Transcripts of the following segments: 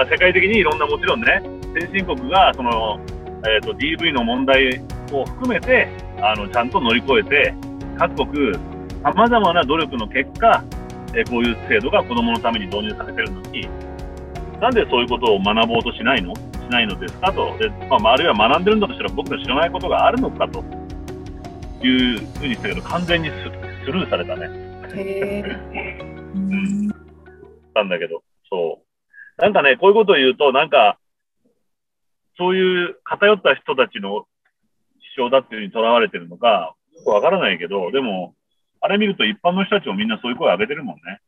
から世界的にいろんなもちろんね、先進国がその、えーと、DV の問題を含めてあのちゃんと乗り越えて、各国、さまざまな努力の結果、えー、こういう制度が子どものために導入されてるのに、なんでそういうことを学ぼうとしないの？しないのですかと、でまあ、あるいは学んでるんだとしたら僕の知らないことがあるのかというふうにしたけど、完全にスルーされたね。へ うん。たんだけど、そう。なんかね、こういうことを言うと、なんか、そういう偏った人たちの主張だっていうふうにとらわれてるのか、よくわからないけど、でも、あれ見ると一般の人たちもみんなそういう声を上げてるもんね。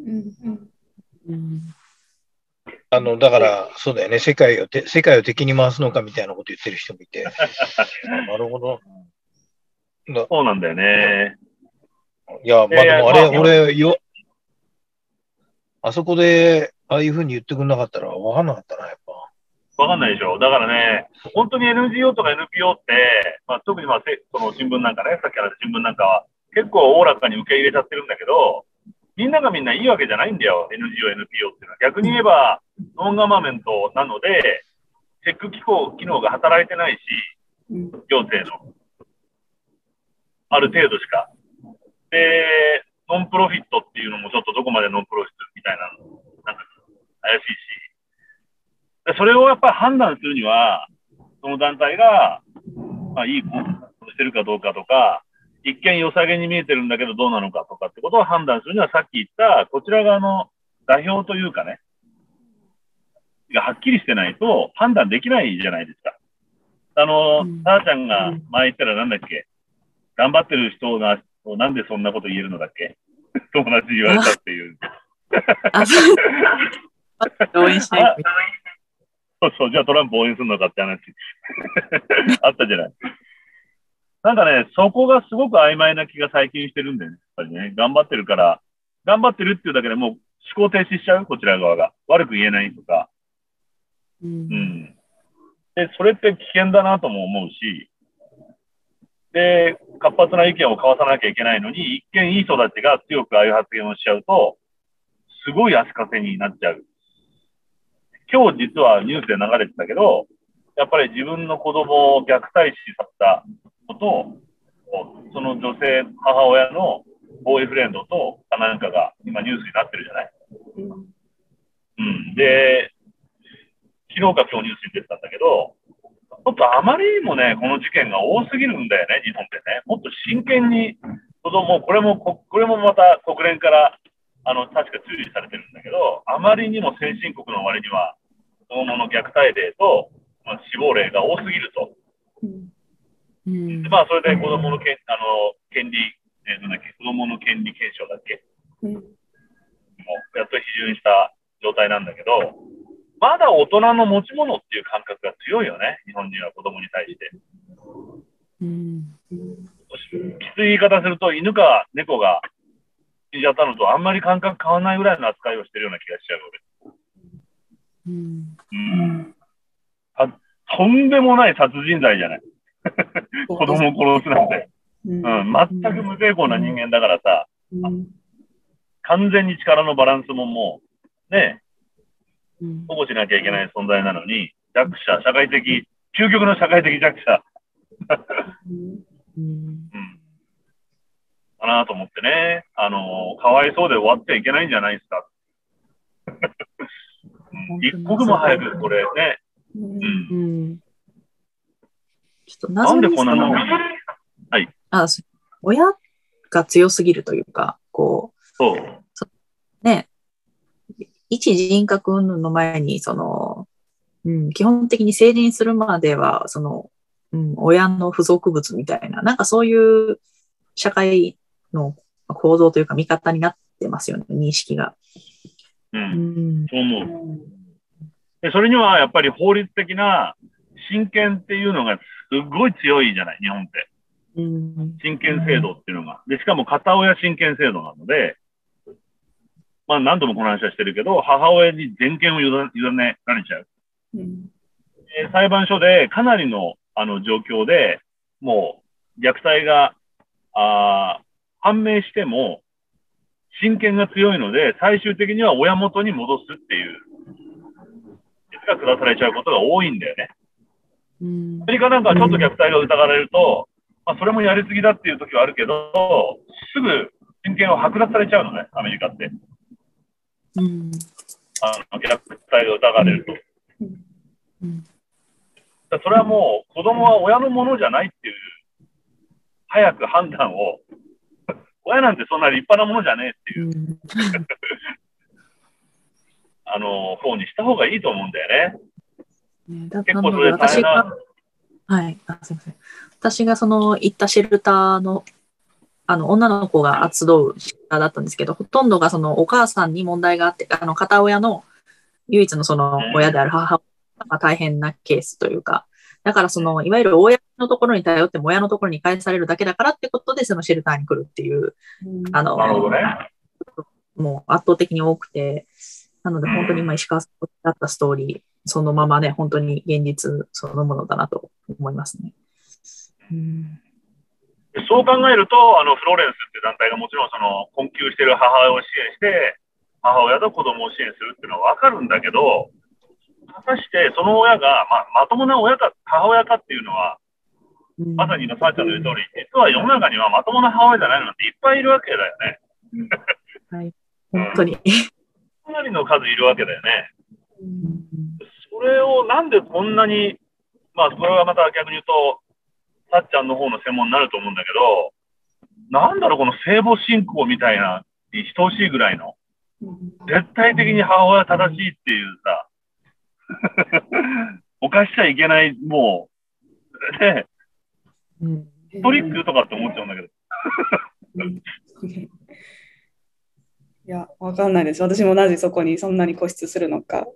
うんうん、あの、だから、そうだよね、世界を世界を敵に回すのかみたいなこと言ってる人もいて。なるほど。そうなんだよね。いや、まあでもあれ、俺、よ、あそこで、ああいうふうに言ってくれなかったら分かんなかったな、やっぱ。分かんないでしょ。だからね、本当に NGO とか NPO って、まあ、特にまあその新聞なんかね、さっき話した新聞なんかは、結構おおらかに受け入れちゃってるんだけど、みんながみんないいわけじゃないんだよ、NGO、NPO っていうのは。逆に言えば、ノンガバメントなので、チェック機構機能が働いてないし、行政の。ある程度しか。で、ノンプロフィットっていうのもちょっとどこまでノンプロフィットみたいな、怪しいし。でそれをやっぱり判断するには、その団体が、まあ、いいコンしてるかどうかとか、一見良さげに見えてるんだけどどうなのかとかってことを判断するにはさっき言ったこちら側の代表というかね、がはっきりしてないと判断できないじゃないですか。あの、た、ー、ちゃんが前言ったらなんだっけ、頑張ってる人がなんでそんなこと言えるのだっけ？友達に言われたっていう。応援しない。そうそう、じゃあトランプ応援するのかって話 あったじゃない。なんかね、そこがすごく曖昧な気が最近してるんだよね。やっぱりね、頑張ってるから、頑張ってるっていうだけでもう思考停止しちゃう、こちら側が。悪く言えないとか。うん、うん。で、それって危険だなとも思うし、で、活発な意見を交わさなきゃいけないのに、一見いい人たちが強くああいう発言をしちゃうと、すごい足かせになっちゃう。今日実はニュースで流れてたけど、やっぱり自分の子供を虐待死させたことを、その女性、母親のボーイフレンドとかなんかが今ニュースになってるじゃない。うん。で、昨日か今日ニュースに出てたんだけど、ちょっとあまりにもね、この事件が多すぎるんだよね、日本ってね。もっと真剣に子供、これも、これもまた国連からあの確か注意されてるんだけど、あまりにも先進国の割には、子供の虐待例と、まあ、死亡例が多すぎると。うん、でまあ、それで子供のけあの権利、えー、なんだっけ、子供の権利検証だっけ、うん、もうやっと批准した状態なんだけど、まだ大人の持ち物っていう感覚が強いよね、日本人は子供に対して。うん、きつい言い方すると、犬か猫が死んじゃったのとあんまり感覚変わらないぐらいの扱いをしてるような気がしちゃう俺。うん、うん。とんでもない殺人罪じゃない。子供を殺すなんて。うん、全く無抵抗な人間だからさ、うん、完全に力のバランスももう、ね、保護しなきゃいけない存在なのに、弱者、社会的、究極の社会的弱者。うん。かなと思ってね、あの、かわいそうで終わってはいけないんじゃないですか。一刻も早くこれね、うん。ちょっとなんでこんなのはい。あ、親が強すぎるというか、こう、そう。ね、一人格の前に、その、うん、基本的に成人するまでは、その、うん、親の付属物みたいな、なんかそういう社会の構造というか見方になってますよね、認識が。うん、そう思う。でそれにはやっぱり法律的な親権っていうのがすごい強いじゃない、日本って。親権制度っていうのが。で、しかも片親親権制度なので、まあ何度もこの話はしてるけど、母親に全権を委ねられちゃう。うん、え裁判所でかなりのあの状況で、もう虐待があ判明しても、親権が強いので、最終的には親元に戻すっていうが下されちゃうことが多いんだよね。アメリカなんかちょっと虐待が疑われると、まあ、それもやりすぎだっていう時はあるけど、すぐ人権を剥奪されちゃうのね、アメリカって。うん、あの虐待が疑われると。うん、それはもう子供は親のものじゃないっていう、早く判断を、親なんてそんな立派なものじゃねえっていう、うん、あの、方にした方がいいと思うんだよね。ね結構それ大変な。はい、あすみません。私がその行ったシェルターのあの女の子が集うシェルターだったんですけど、ほとんどがそのお母さんに問題があって、あの片親の唯一のその親である母が大変なケースというか、だからその、いわゆる親のところに頼っても親のところに返されるだけだからってことで、そのシェルターに来るっていう、あの、ね、もう圧倒的に多くて、なので本当に今石川さんだったストーリー、そのままね、本当に現実そのものだなと思いますね。うん。そう考えると、あのフローレンスって団体がもちろんその困窮している母親を支援して、母親と子供を支援するっていうのは分かるんだけど、果たしてその親が、まあ、まともな親か、母親かっていうのは、まさに今、さあちゃんの言う通り、実は世の中にはまともな母親じゃないのっていっぱいいるわけだよね。はい、本当に。かなりの数いるわけだよね。それをなんでこんなに、まあ、これはまた逆に言うと、さっちゃんの方の専門になると思うんだけど、なんだろう、この聖母信仰みたいな、に等しいぐらいの、絶対的に母親正しいっていうさ、犯しちゃいけない、もう、ね、トリックとかって思っちゃうんだけど。いや、わかんないです。私もなぜそこにそんなに固執するのか。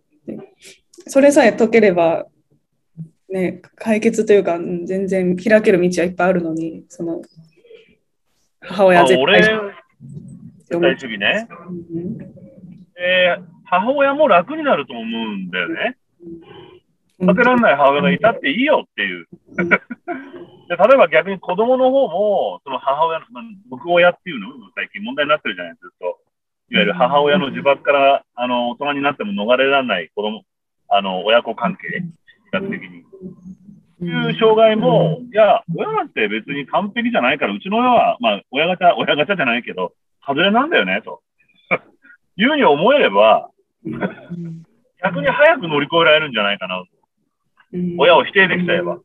それさえ解ければ、ね、解決というか、全然開ける道はいっぱいあるのに、その、母親絶対。絶対主義ね。うん、えー、母親も楽になると思うんだよね。立てられない母親がいたっていいよっていう。で例えば逆に子供の方も、その母親の、僕親っていうの？最近問題になってるじゃないですか。いわゆる母親の呪縛から、あの、大人になっても逃れられない子供、あの、親子関係、比較的に。いう障害も、いや、親なんて別に完璧じゃないから、うちの親は、まあ、親ガチャ、親ガチャじゃないけど、外れなんだよね、と。いうふうに思えれば、逆に早く乗り越えられるんじゃないかな。うん、親を否定できちゃえば。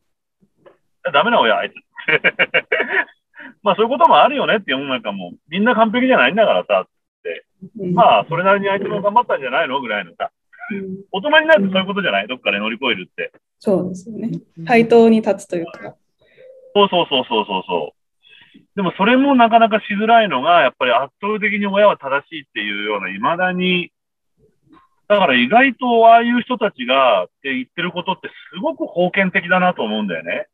ダメな親、あいつ。まあそういうこともあるよねって世の中も、みんな完璧じゃないんだからさ、って。まあそれなりにあいつも頑張ったんじゃないのぐらいのさ。大人になるとそういうことじゃない？どっかで乗り越えるって。そうですよね。対等に立つというか。そうそうそうそうそうそう。でもそれもなかなかしづらいのが、やっぱり圧倒的に親は正しいっていうような、未だにだから意外とああいう人たちがって言ってることってすごく封建的だなと思うんだよね。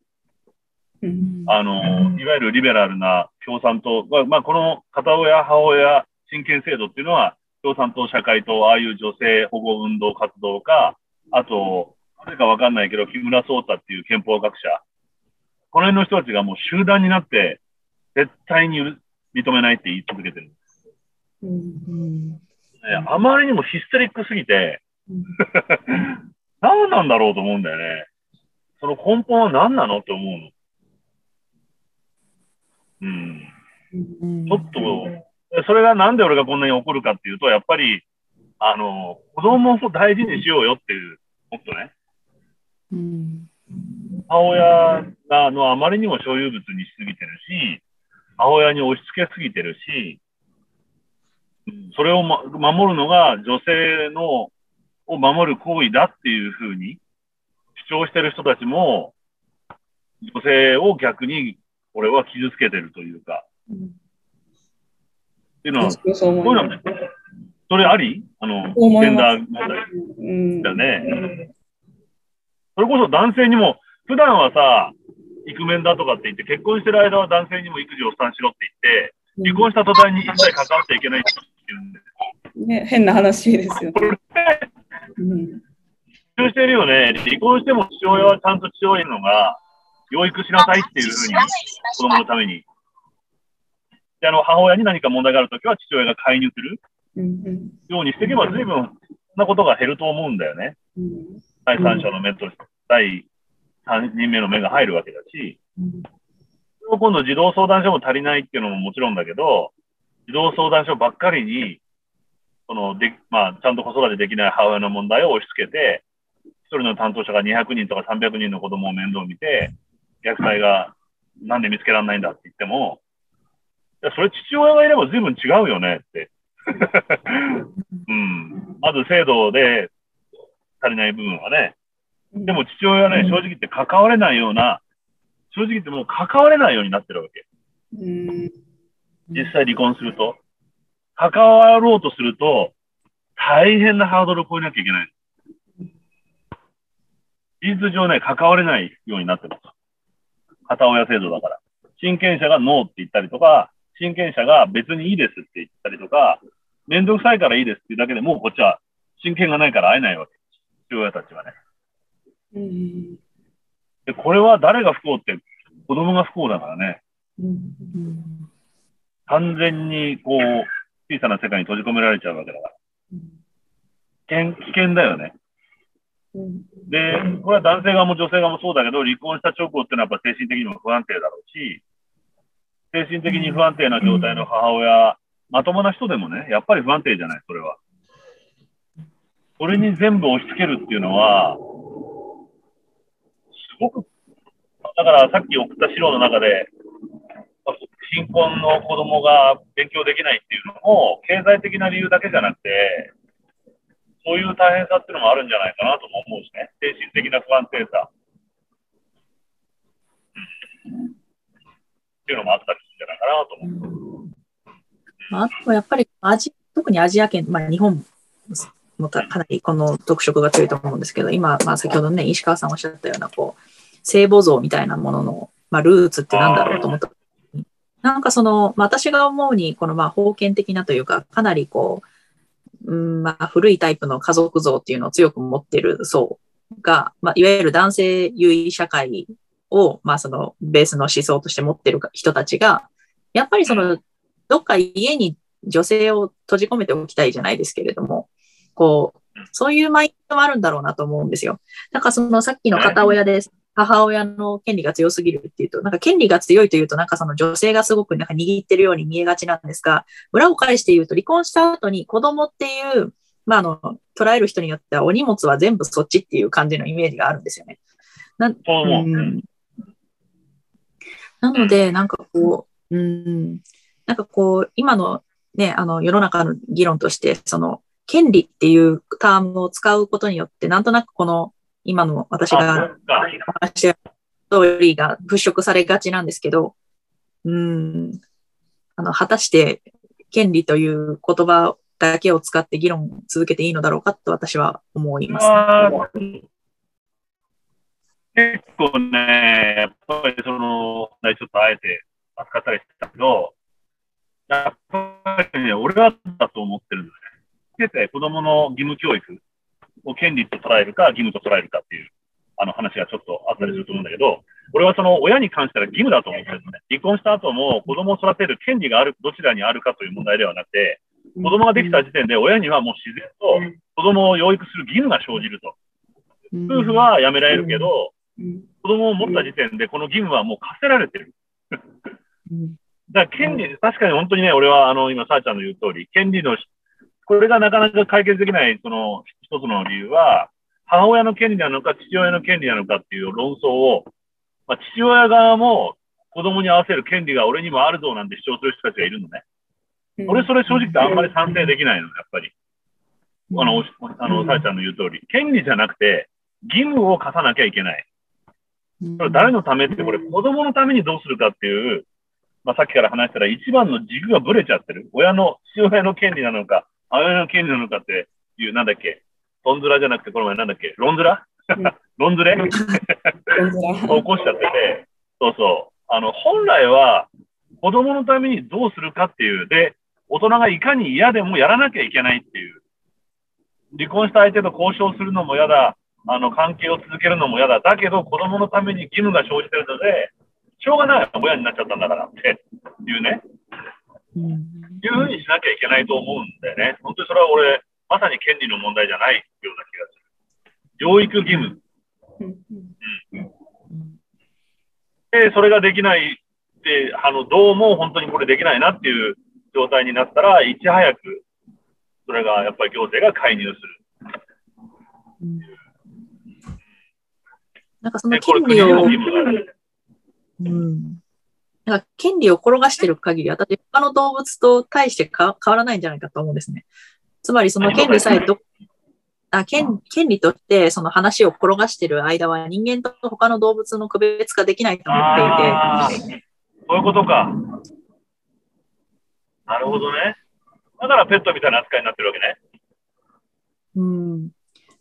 うん、あの、いわゆるリベラルな共産党、まあ、この片親、母親、親権制度っていうのは、共産党社会と、ああいう女性保護運動活動家、あと、誰かわかんないけど、木村壮太っていう憲法学者、この辺の人たちがもう集団になって、絶対に認めないって言い続けてるんです。うんあまりにもヒステリックすぎて、何なんだろうと思うんだよね。その根本は何なのって思うの。うん。ちょっと、それがなんで俺がこんなに怒るかっていうと、やっぱり、あの、子供を大事にしようよっていう、もっとね。うん、母親があのあまりにも所有物にしすぎてるし、母親に押し付けすぎてるし、それを、ま、守るのが女性のを守る行為だっていうふうに主張してる人たちも、女性を逆に俺は傷つけてるというか、うん、っていうのは、そういうのはね、それあり？あの、ジェンダー問題。だね、それこそ男性にも、普段はさ、イクメンだとかって言って、結婚してる間は男性にも育児を負担しろって言って、離婚した途端に一切関わっていけない。って言うんでね、変な話ですよ、ね。うん。してるよね。離婚しても父親はちゃんと父親のが、養育しなさいっていうふうに、子供のために。で、あの、母親に何か問題があるときは父親が介入するようにしていけば、随分なことが減ると思うんだよね。うん、第三者の目と第3人目の目が入るわけだし、今度児童相談所も足りないっていうのももちろんだけど、児童相談所ばっかりに、そので、まあ、ちゃんと子育てできない母親の問題を押し付けて、一人の担当者が200人とか300人の子供を面倒見て、虐待がなんで見つけられないんだって言っても、いや、それ父親がいれば随分違うよねって。うん。まず制度で足りない部分はね。でも父親はね、正直言って関われないような、正直言ってもう関われないようになってるわけ。実際離婚すると。関わろうとすると、大変なハードルを超えなきゃいけない。事実上ね、関われないようになってます。片親制度だから。親権者がノーって言ったりとか、親権者が別にいいですって言ったりとか、めんどくさいからいいですっていうだけでもうこっちは親権がないから会えないわけ。父親たちはね。うん、で、これは誰が不幸って子供が不幸だからね。うん、完全にこう、小さな世界に閉じ込められちゃうわけだから。危険、危険だよね。で、これは男性側も女性側もそうだけど、離婚した直後っていうのはやっぱ精神的にも不安定だろうし、精神的に不安定な状態の母親、まともな人でもね、やっぱり不安定じゃない、それは。それに全部押し付けるっていうのは、すごく、だからさっき送った資料の中で、貧困の子供が勉強できないっていうのも、経済的な理由だけじゃなくて、そういう大変さっていうのもあるんじゃないかなとも思うしね、精神的な不安定さ。っていうのもあったりするんじゃないかなと思う。あとやっぱりアジ、特にアジア圏、まあ日本もかなりこの特色が強いと思うんですけど、今、まあ先ほどね、石川さんおっしゃったような、こう、聖母像みたいなものの、まあルーツってなんだろうと思ったなんかその、私が思うに、このまあ封建的なというか、かなりこう、うんまあ、古いタイプの家族像っていうのを強く持ってる層が、まあ、いわゆる男性優位社会を、まあ、そのベースの思想として持ってる人たちが、やっぱりその、どっか家に女性を閉じ込めておきたいじゃないですけれども、こう、そういうマインドもあるんだろうなと思うんですよ。なんかそのさっきの片親です。母親の権利が強すぎるっていうと、なんか権利が強いというと、なんかその女性がすごくなんか握ってるように見えがちなんですが、裏を返して言うと、離婚した後に子供っていう、まあ、あの、捉える人によってはお荷物は全部そっちっていう感じのイメージがあるんですよね。な,、うん、なので、なんかこう、うん、なんかこう、今のね、あの、世の中の議論として、その、権利っていうタームを使うことによって、なんとなくこの今の私が話した通りが払拭されがちなんですけど、うん、あの、果たして権利という言葉だけを使って議論を続けていいのだろうかと私は思います、ね。結構ね、やっぱりその、ちょっとあえて扱ったりしたけど、やっぱりね、俺はだと思ってるんだよね。子供の義務教育を権利と捉えるか、義務と捉えるかっていうあの話がちょっとあったりすると思うんだけど、俺はその親に関しては義務だと思ってるのね。離婚した後も子供を育てる権利がある、どちらにあるかという問題ではなくて、子供ができた時点で親にはもう自然と子供を養育する義務が生じると。夫婦はやめられるけど、子供を持った時点でこの義務はもう課せられてる。だから権利、確かに本当にね、俺はあの今、さあちゃんの言う通り、権利のこれがなかなか解決できない、その一つの理由は、母親の権利なのか、父親の権利なのかっていう論争を、まあ、父親側も子供に合わせる権利が俺にもあるぞなんて主張する人たちがいるのね。俺、それ正直あんまり賛成できないの、やっぱり。あの、あの、さえちゃんの言う通り、権利じゃなくて、義務を課さなきゃいけない。それ誰のためって、これ子供のためにどうするかっていう、まあ、さっきから話したら一番の軸がぶれちゃってる。親の、父親の権利なのか、母親の権利なのかっていう、なんだっけ、トンズラじゃなくて、この前なんだっけ、ロンズラ、ロンズレ起こしちゃってて、そうそう。あの、本来は、子供のためにどうするかっていう、で、大人がいかに嫌でもやらなきゃいけないっていう。離婚した相手と交渉するのも嫌だ。あの、関係を続けるのも嫌だ。だけど、子供のために義務が生じてるので、しょうがない。親になっちゃったんだからっていうね。いうふうにしなきゃいけないと思うんだよね。本当にそれは俺、まさに権利の問題じゃないような気がする。養育義務。で、それができないって、あの、どうも本当にこれできないなっていう状態になったら、いち早く、それがやっぱり行政が介入する。うん、なんかその権利を、うん。なんか権利を転がしてる限り、私、他の動物と対して変わらないんじゃないかと思うんですね。つまりその権利さえど、あ権権利としてその話を転がしてる間は人間と他の動物の区別化できないと思っていて。そういうことか。なるほどね。だからペットみたいな扱いになってるわけね。うん。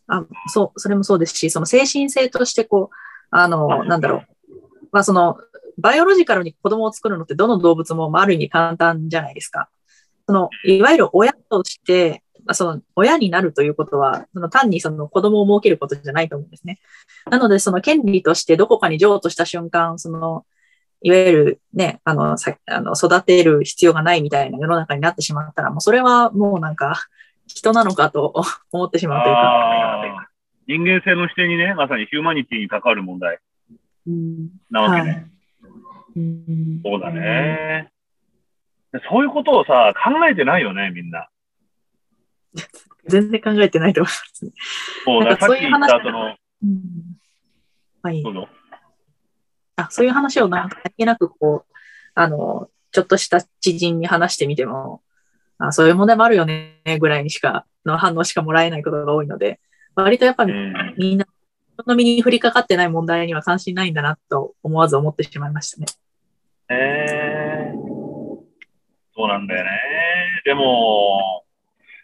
あ、そう、それもそうですし、その精神性としてこう、あの、なんだろう。まあその、バイオロジカルに子供を作るのってどの動物もある意味簡単じゃないですか。その、いわゆる親として、その親になるということは、その単にその子供を設けることじゃないと思うんですね。なので、その権利としてどこかに譲渡した瞬間、その、いわゆるね、あの、さあの育てる必要がないみたいな世の中になってしまったら、もうそれはもうなんか、人なのかと 思ってしまうというか。人間性の視点にね、まさにヒューマニティに関わる問題なわけね。はいそうだね。そういうことをさ、考えてないよね、みんな。全然考えてないと思いますね。そうだ、さっき言ったその、うん、はい。あ、そういう話をなんか、何気なくこう、あの、ちょっとした知人に話してみても、あそういう問題もあるよね、ぐらいにしか、の反応しかもらえないことが多いので、割とやっぱりみんな、人の身に降りかかってない問題には関心ないんだなと思わず思ってしまいましたね。えー、そうなんだよね。でも、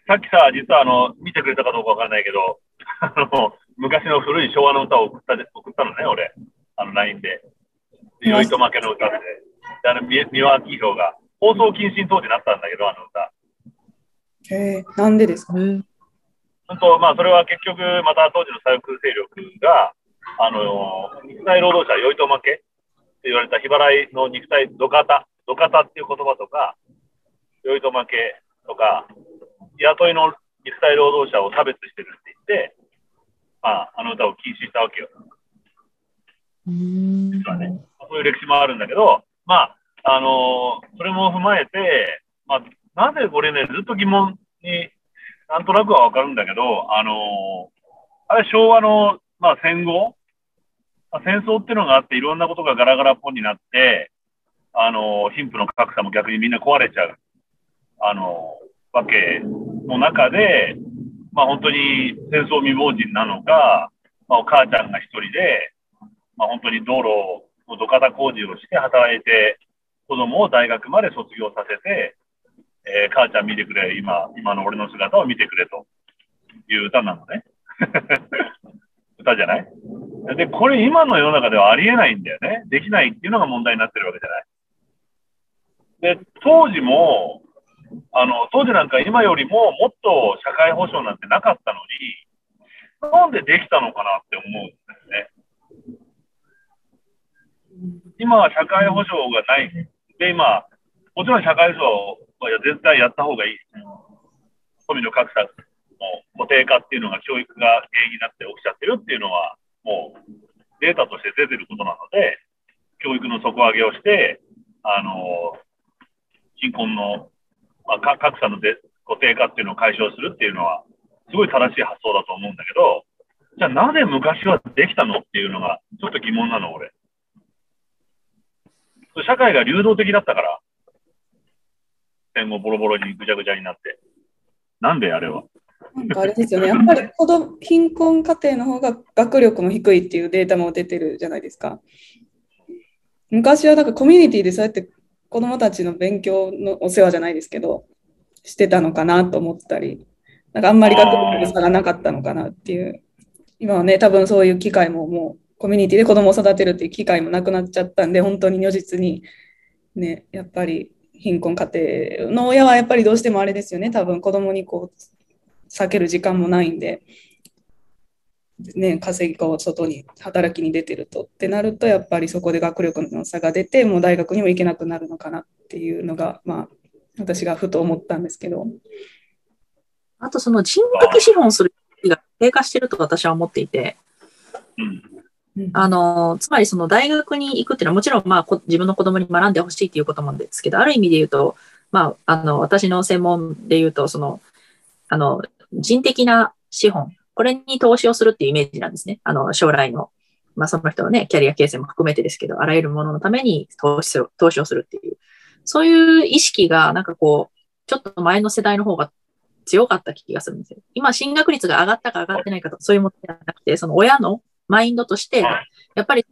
さっきさ、実はあの、見てくれたかどうかわかんないけど、あの、昔の古い昭和の歌を送った送ったのね、俺。あの、LINE で。酔いと負けの歌で。で、あの、三輪明宏が、放送禁止に当時なったんだけど、あの歌。へえ、なんでですか？本当、まあ、それは結局、また当時の左翼勢力が、あの、肉体労働者、酔いと負け言われた日払いの肉体、土方、土方っていう言葉とか、酔いと負けとか、雇いの肉体労働者を差別してるって言って、まあ、あの歌を禁止したわけよ。実はね、そういう歴史もあるんだけど、まあ、あのー、それも踏まえて、まあ、なぜこれね、ずっと疑問に、なんとなくはわかるんだけど、あのー、あれ昭和の、まあ、戦後、まあ、戦争っていうのがあって、いろんなことがガラガラポンになって、あの、貧富の格差も逆にみんな壊れちゃう。あのわけの中で、まあ本当に戦争未亡人なのか、まあお母ちゃんが一人で、まあ本当に道路の土方工事をして働いて、子供を大学まで卒業させて、えー、母ちゃん見てくれ、今、今の俺の姿を見てくれという歌なのね。歌じゃない？で、これ今の世の中ではありえないんだよね。できないっていうのが問題になってるわけじゃない？で、当時も、あの、当時なんか今よりももっと社会保障なんてなかったのに、なんでできたのかなって思うんですね。今は社会保障がない。で、今、もちろん社会保障は絶対やった方がいい。富の格差の固定化っていうのが教育が原因になって起きちゃってるっていうのは、もうデータとして出てることなので、教育の底上げをして、あの、貧困のまあ、格差ので固定化っていうのを解消するっていうのは、すごい正しい発想だと思うんだけど、じゃあなぜ昔はできたのっていうのが、ちょっと疑問なの、俺。社会が流動的だったから、戦後ボロボロにぐちゃぐちゃになって。なんであれは？なんかあれですよね、やっぱり子供貧困家庭の方が学力も低いっていうデータも出てるじゃないですか。昔はなんかコミュニティでそうやって子供たちの勉強のお世話じゃないですけど、してたのかなと思ったり、なんかあんまり学力の差がなかったのかなっていう。今はね、多分そういう機会ももうコミュニティで子供を育てるっていう機会もなくなっちゃったんで、本当に如実にね、やっぱり貧困家庭の親はやっぱりどうしてもあれですよね、多分子供にこう避ける時間もないんで、ね、稼ぎを外に働きに出てるとってなるとやっぱりそこで学力の差が出てもう大学にも行けなくなるのかなっていうのが、まあ、私がふと思ったんですけど。あとその人的資本するが低下してると私は思っていて、あの、つまりその大学に行くっていうのはもちろんまあ自分の子供に学んでほしいっていうことなんですけど、ある意味で言うと、まあ、あの、私の専門で言うと、その、あの、人的な資本、これに投資をするっていうイメージなんですね。あの、将来の、まあその人のね、キャリア形成も含めてですけど、あらゆるもののために投資する、投資をするっていう、そういう意識が、なんかこう、ちょっと前の世代の方が強かった気がするんですよ。今、進学率が上がったか上がってないかと、そういうものではなくて、その親のマインドとして、やっぱり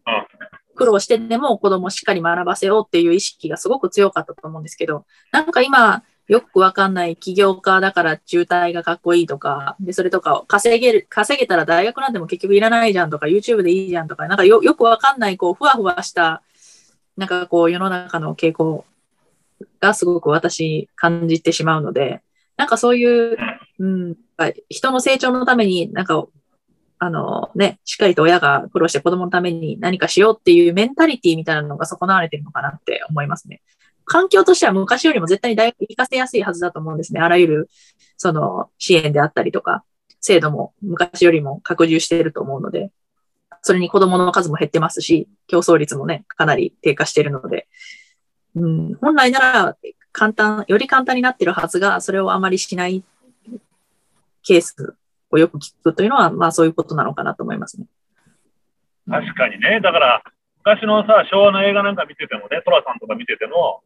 苦労してでも子供をしっかり学ばせようっていう意識がすごく強かったと思うんですけど、なんか今、よくわかんない起業家だから渋滞がかっこいいとか、で、それとか稼げる、稼げたら大学なんても結局いらないじゃんとか、YouTube でいいじゃんとか、なんかよよくわかんない、こう、ふわふわした、なんかこう、世の中の傾向がすごく私感じてしまうので、なんかそういう、うん、人の成長のために、なんか、あのね、しっかりと親が苦労して子供のために何かしようっていうメンタリティみたいなのが損なわれてるのかなって思いますね。環境としては昔よりも絶対に大学行かせやすいはずだと思うんですね。あらゆる、その、支援であったりとか、制度も昔よりも拡充していると思うので、それに子供の数も減ってますし、競争率もね、かなり低下しているので、うん、本来なら簡単、より簡単になってるはずが、それをあまりしないケースをよく聞くというのは、まあそういうことなのかなと思いますね。確かにね。だから、昔のさ、昭和の映画なんか見ててもね、トラさんとか見てても、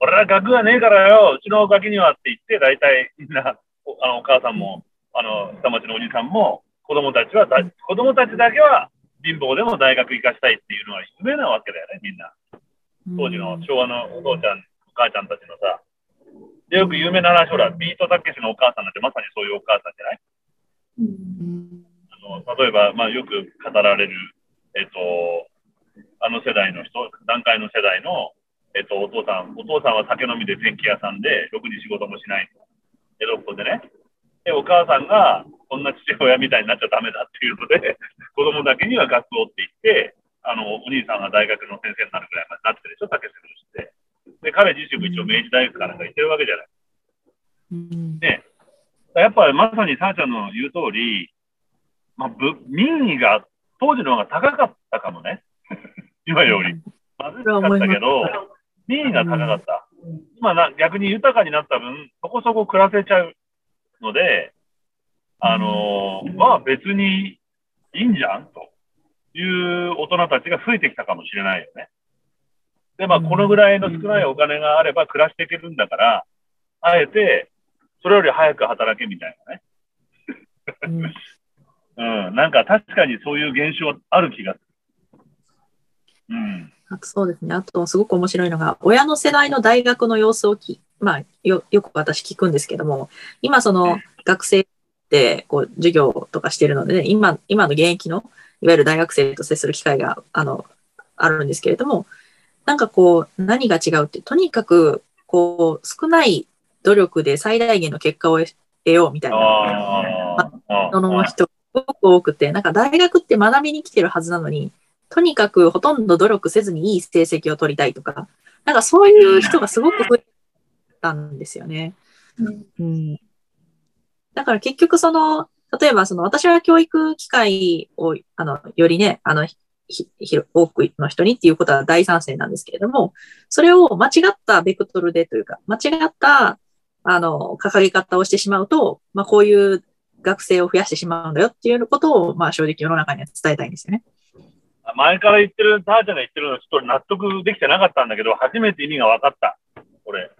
俺ら学がねえからよ、うちのガキにはって言って、大体みんな、あのお母さんも、あの下町のおじさんも、子供たちはだ、子供たちだけは貧乏でも大学行かしたいっていうのは夢なわけだよね、みんな。当時の昭和のお父ちゃん、お母ちゃんたちのさ。で、よく有名な話、ほら、ビートたけしのお母さんなんてまさにそういうお母さんじゃない、あの例えば、まあ、よく語られる、えっ、と、あの世代の人、段階の世代のえっと、お父さん、お父さんは酒飲みで電気屋さんで、ろくに仕事もしないと。江戸っ子でね。で、お母さんが、こんな父親みたいになっちゃダメだっていうので、子供だけには学校って言って、あの、お兄さんが大学の先生になるぐらいまでなってるでしょ、竹瀬君して。で、彼自身も一応明治大学かなんか行ってるわけじゃない。ね。やっぱりまさにさあちゃんの言う通り、まあ、民意が当時の方が高かったかもね。今より。貧しかったけど、民意が高かった。今な、逆に豊かになった分、そこそこ暮らせちゃうので、あのー、まあ別にいいんじゃんという大人たちが増えてきたかもしれないよね。で、まあこのぐらいの少ないお金があれば暮らしていけるんだから、あえて、それより早く働けみたいなね。うん、なんか確かにそういう現象ある気がする。うん。あとそうですね。あと、すごく面白いのが、親の世代の大学の様子をき、まあ、よ、よく私聞くんですけども、今その学生でこう授業とかしてるので、ね、今、今の現役の、いわゆる大学生と接する機会が、あの、あるんですけれども、なんかこう、何が違うって、とにかく、こう、少ない努力で最大限の結果を得ようみたいな、その人、すごく多くて、なんか大学って学びに来てるはずなのに、とにかくほとんど努力せずにいい成績を取りたいとか、なんかそういう人がすごく増えたんですよね。うん、だから結局その、例えばその私は教育機会を、あの、よりね、あの、多くの人にっていうことは大賛成なんですけれども、それを間違ったベクトルでというか、間違った、あの、掲げ方をしてしまうと、まあこういう学生を増やしてしまうんだよっていうことを、まあ正直世の中には伝えたいんですよね。前から言ってる、ターちゃんが言ってるのちょっと納得できてなかったんだけど、初めて意味が分かった。俺。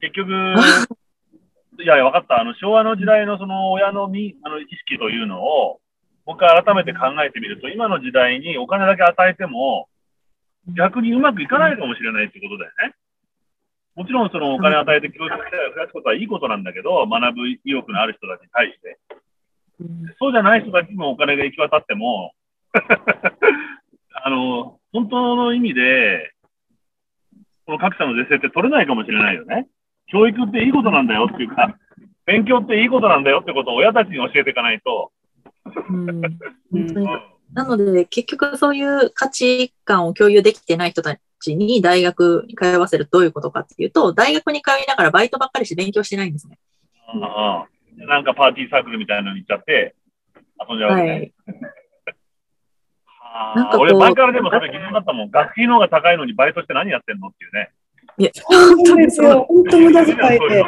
結局、いや、分かった。あの、昭和の時代のその親のみあの意識というのを、もう一回改めて考えてみると、今の時代にお金だけ与えても、逆にうまくいかないかもしれないってことだよね。もちろんそのお金与えて教育機会を増やすことはいいことなんだけど、学ぶ意欲のある人たちに対して。そうじゃない人たちにもお金が行き渡っても、あの、本当の意味で、この格差の是正って取れないかもしれないよね。教育っていいことなんだよっていうか、勉強っていいことなんだよってことを親たちに教えていかないと。うん、なので、結局そういう価値観を共有できてない人たちに大学に通わせるどういうことかっていうと、大学に通いながらバイトばっかりして勉強してないんですね。ああなんかパーティーサークルみたいなのに行っちゃって、遊んじゃうわけね。はいなんか俺、前からでもそれ疑問だったもん。学費の方が高いのにバイトして何やってんのっていうね。いや、本当ですよ。本当無駄遣いで。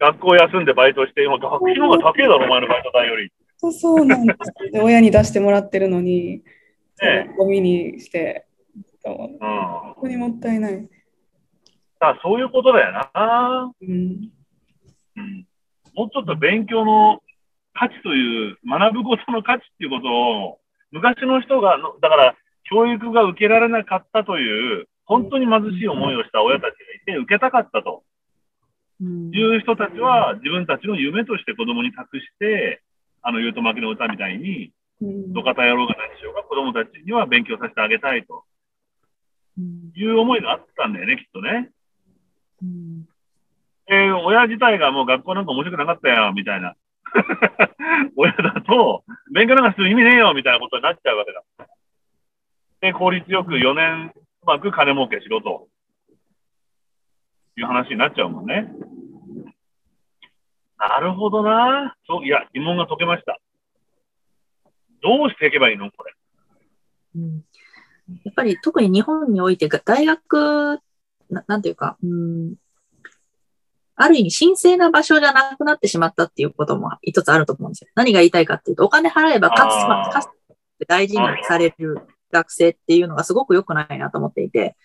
学校休んでバイトして、今、学費の方が高いだろ、お前のバイト代より。そうそうなんですで。親に出してもらってるのに、ね、ゴミにして、うん、本当にもったいない。さあ、そういうことだよな。うん。うん、もうちょっと勉強の価値という、学ぶことの価値っていうことを、昔の人が、だから、教育が受けられなかったという、本当に貧しい思いをした親たちがいて、受けたかったと。いう人たちは、自分たちの夢として子供に託して、あの、言うと負けの歌みたいに、土方野郎が何しようか、子供たちには勉強させてあげたいと。いう思いがあったんだよね、きっとね。うん、えー、親自体がもう学校なんか面白くなかったよ、みたいな。親だと、勉強なんかする意味ねえよ、みたいなことになっちゃうわけだ。で、効率よく4年うまく金儲けしろと。いう話になっちゃうもんね。なるほどな。そう、いや、疑問が解けました。どうしていけばいいのこれ？うん、やっぱり特に日本において、大学、ななんていうか、うん、ある意味神聖な場所じゃなくなってしまったっていうことも一つあると思うんですよ。何が言いたいかっていうと、お金払えばかつ、かつ大事にされる学生っていうのがすごく良くないなと思っていて、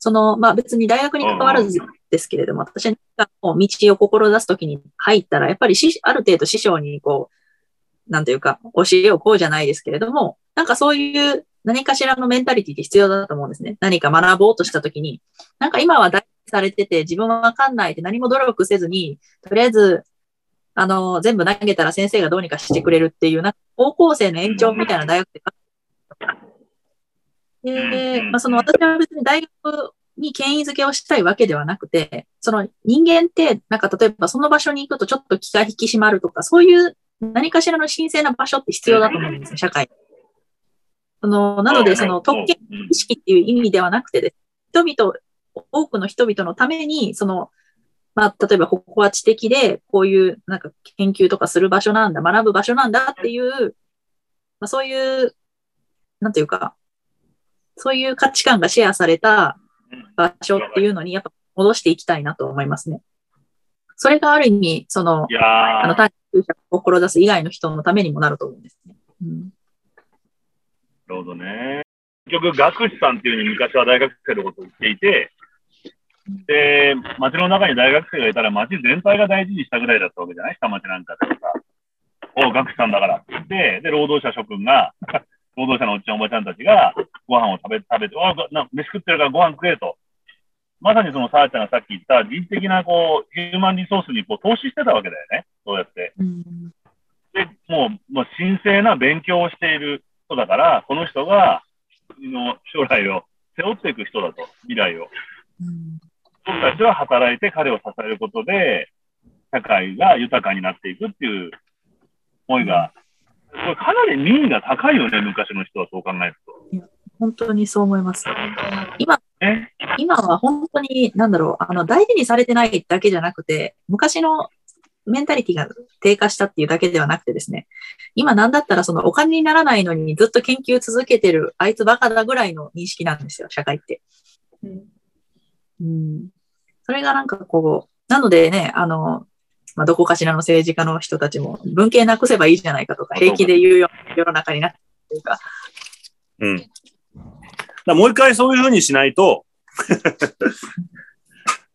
その、まあ別に大学に関わらずですけれども、私は道を志すときに入ったら、やっぱりある程度師匠にこう、なんというか、教えをこうじゃないですけれども、なんかそういう何かしらのメンタリティって必要だと思うんですね。何か学ぼうとしたときに、なんか今は大されてて自分はわかんないって何も努力せずに、とりあえず、あの、全部投げたら先生がどうにかしてくれるっていう、なんか高校生の延長みたいな大学でで、まあ、その私は別に大学に権威づけをしたいわけではなくて、その人間って、なんか例えばその場所に行くとちょっと気が引き締まるとか、そういう何かしらの神聖な場所って必要だと思うんですよ、社会。その、なので、その特権意識っていう意味ではなくてです、人々、多くの人々のために、その、まあ、例えばここは知的で、こういうなんか研究とかする場所なんだ、学ぶ場所なんだっていう、まあ、そういう、なんていうか、そういう価値観がシェアされた場所っていうのに、やっぱ戻していきたいなと思いますね。それがある意味、その、あの、単にを志す以外の人のためにもなると思うんですね。うん、なるほどね。結局、学士さんっていうふうに昔は大学生のことを言っていて、で、街の中に大学生がいたら街全体が大事にしたぐらいだったわけじゃない？下町なんかでさ。お学士さんだからって言って、で、労働者諸君が 労働者のおっちゃんおばちゃんたちがご飯を食べ、食べて、あ、な飯食ってるからご飯食えと。まさにそのさあちゃんがさっき言った人的なこう、ヒューマンリソースにこう投資してたわけだよね。そうやって。で、もう、もう神聖な勉強をしている人だから、この人が国の将来を背負っていく人だと、未来を。僕たちは働いて彼を支えることで、社会が豊かになっていくっていう思いがこれかなり民意が高いよね、昔の人はそう考えると。いや本当にそう思います。今、今は本当に、なんだろう、あの、大事にされてないだけじゃなくて、昔のメンタリティが低下したっていうだけではなくてですね、今なんだったらそのお金にならないのにずっと研究続けてるあいつバカだぐらいの認識なんですよ、社会って。うん。うん、それがなんかこう、なのでね、あの、まあ、どこかしらの政治家の人たちも文系なくせばいいじゃないかとか、平気で言うような世の中になってるいうか。うん。だもう一回そういうふうにしないと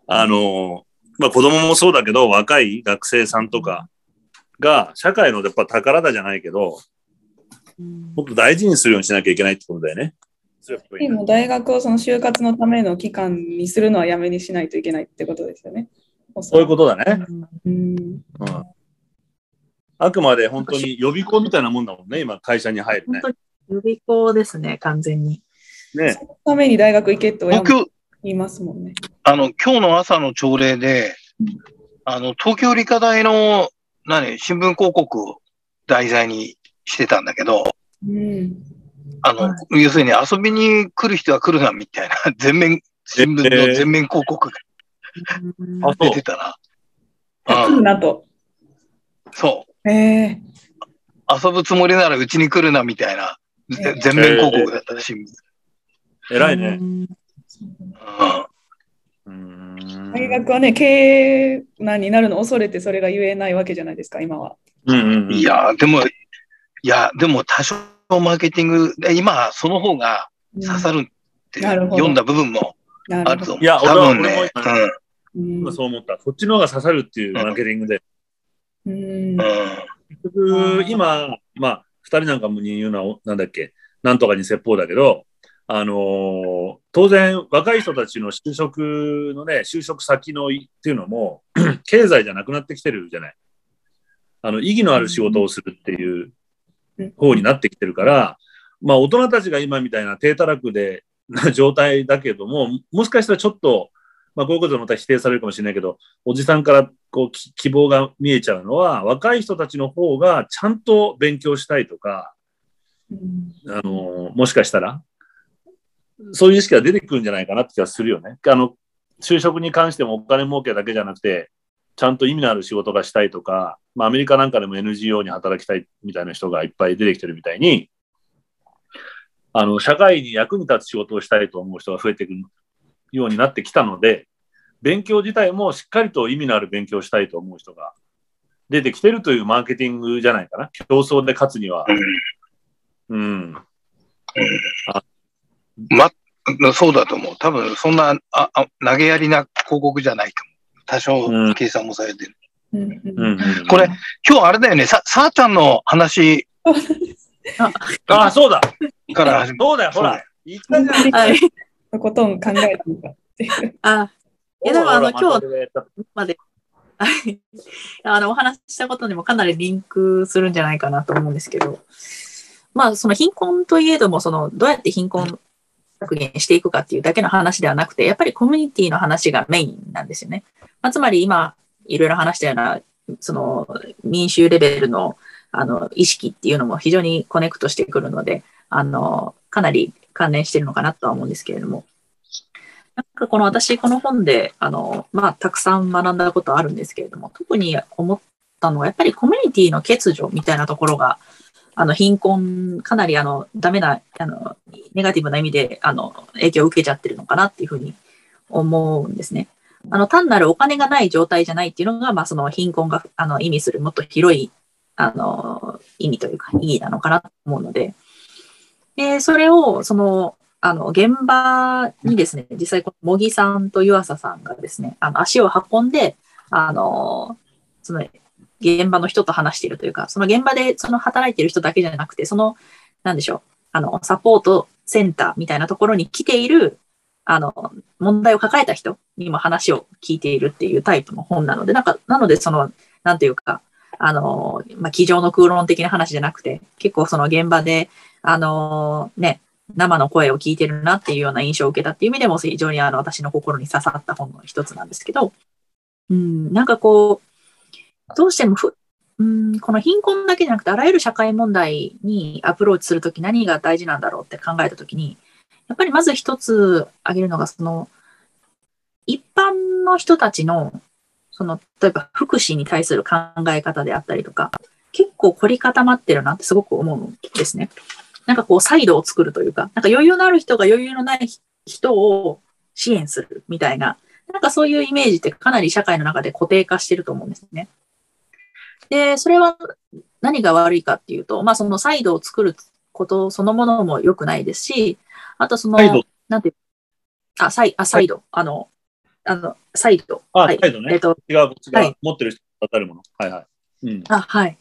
あの、まあ子供もそうだけど、若い学生さんとかが、社会のやっぱ宝だじゃないけど、もっと大事にするようにしなきゃいけないってことだよね。も大学をその就活のための期間にするのはやめにしないといけないってことですよね。そういうことだね。うん、あくまで本当に予備校みたいなもんだもんね、今、会社に入るね。予備校ですね、完全に。ね。そのために大学行けって親も言いますもんね。あの、今日の朝の朝礼で、あの、東京理科大の、何、新聞広告を題材にしてたんだけど、うん、あの、はい、要するに遊びに来る人は来るな、みたいな、全面、新聞の全面広告があ、出てたな。来るなと。そう。へえ。遊ぶつもりならうちに来るなみたいな、全面広告だったらしい。えらいね。大学はね、経営難になるのを恐れてそれが言えないわけじゃないですか、今は。いや、でも、いや、でも多少マーケティング、今、その方が刺さるって読んだ部分もあると思う。いや、多分ね、今そう思った。そっちの方が刺さるっていうマーケティングで。うん、結局、今、まあ、二人なんかに言うのは、なんだっけ、なんとかに説法だけど、あのー、当然、若い人たちの就職のね、就職先のっていうのも、経済じゃなくなってきてるじゃない。あの、意義のある仕事をするっていう方になってきてるから、まあ、大人たちが今みたいな低たらくで、な 状態だけども、もしかしたらちょっと、まあ、こういうことでまた否定されるかもしれないけど、おじさんからこう希望が見えちゃうのは、若い人たちの方がちゃんと勉強したいとか、あの、もしかしたら、そういう意識が出てくるんじゃないかなって気がするよね。あの、就職に関してもお金儲けだけじゃなくて、ちゃんと意味のある仕事がしたいとか、まあ、アメリカなんかでも NGO に働きたいみたいな人がいっぱい出てきてるみたいに、あの、社会に役に立つ仕事をしたいと思う人が増えていくようになってきたので、勉強自体もしっかりと意味のある勉強をしたいと思う人が出てきてるというマーケティングじゃないかな。競争で勝つには。うん。あま、そうだと思う。多分、そんなああ投げやりな広告じゃないと思う。多少計算もされてる。うん、これ、今日あれだよね、さ、さあちゃんの話。ああ、そうだ。からそうだよ、ほら。言ったじゃん。はい。とことん考えたのかあ、いや、でもあの、今日まで、あの、お話ししたことにもかなりリンクするんじゃないかなと思うんですけど、まあ、その貧困といえども、その、どうやって貧困削減していくかっていうだけの話ではなくて、やっぱりコミュニティの話がメインなんですよね。まあ、つまり今、いろいろ話したような、その、民衆レベルの、あの、意識っていうのも非常にコネクトしてくるので、あの、かなり関連してるのかなとは思うんですけれども。なんかこの私、この本で、あの、まあ、たくさん学んだことあるんですけれども、特に思ったのは、やっぱりコミュニティの欠如みたいなところが、あの、貧困、かなりあの、ダメな、あの、ネガティブな意味で、あの、影響を受けちゃってるのかなっていうふうに思うんですね。あの、単なるお金がない状態じゃないっていうのが、まあ、その貧困が、あの、意味するもっと広い、あの、意味というか、意義なのかなと思うので、で、それを、その、あの、現場にですね、実際、この茂木さんと湯浅さんがですね、あの、足を運んで、あの、その、現場の人と話しているというか、その現場でその働いている人だけじゃなくて、その、なんでしょう、あの、サポートセンターみたいなところに来ている、あの、問題を抱えた人にも話を聞いているっていうタイプの本なので、なんか、なので、その、なんていうか、あの、まあ、机上の空論的な話じゃなくて、結構その現場であの、ね、生の声を聞いてるなっていうような印象を受けたっていう意味でも非常にあの私の心に刺さった本の一つなんですけど、うん、なんかこう、どうしてもふ、うん、この貧困だけじゃなくてあらゆる社会問題にアプローチするとき何が大事なんだろうって考えたときに、やっぱりまず一つ挙げるのが、その、一般の人たちの、その、例えば福祉に対する考え方であったりとか、結構凝り固まってるなってすごく思うんですね。なんかこう、サイドを作るというか、なんか余裕のある人が余裕のない人を支援するみたいな、なんかそういうイメージってかなり社会の中で固定化してると思うんですね。で、それは何が悪いかっていうと、まあそのサイドを作ることそのものも良くないですし、あとその、なんていう、あ、サイあサイド、はい、あの、あの、サイド。あ、はい、サイドね。えっ、と、違う、こっちが持ってる人当たるもの。はいはい。うん。あ、はい。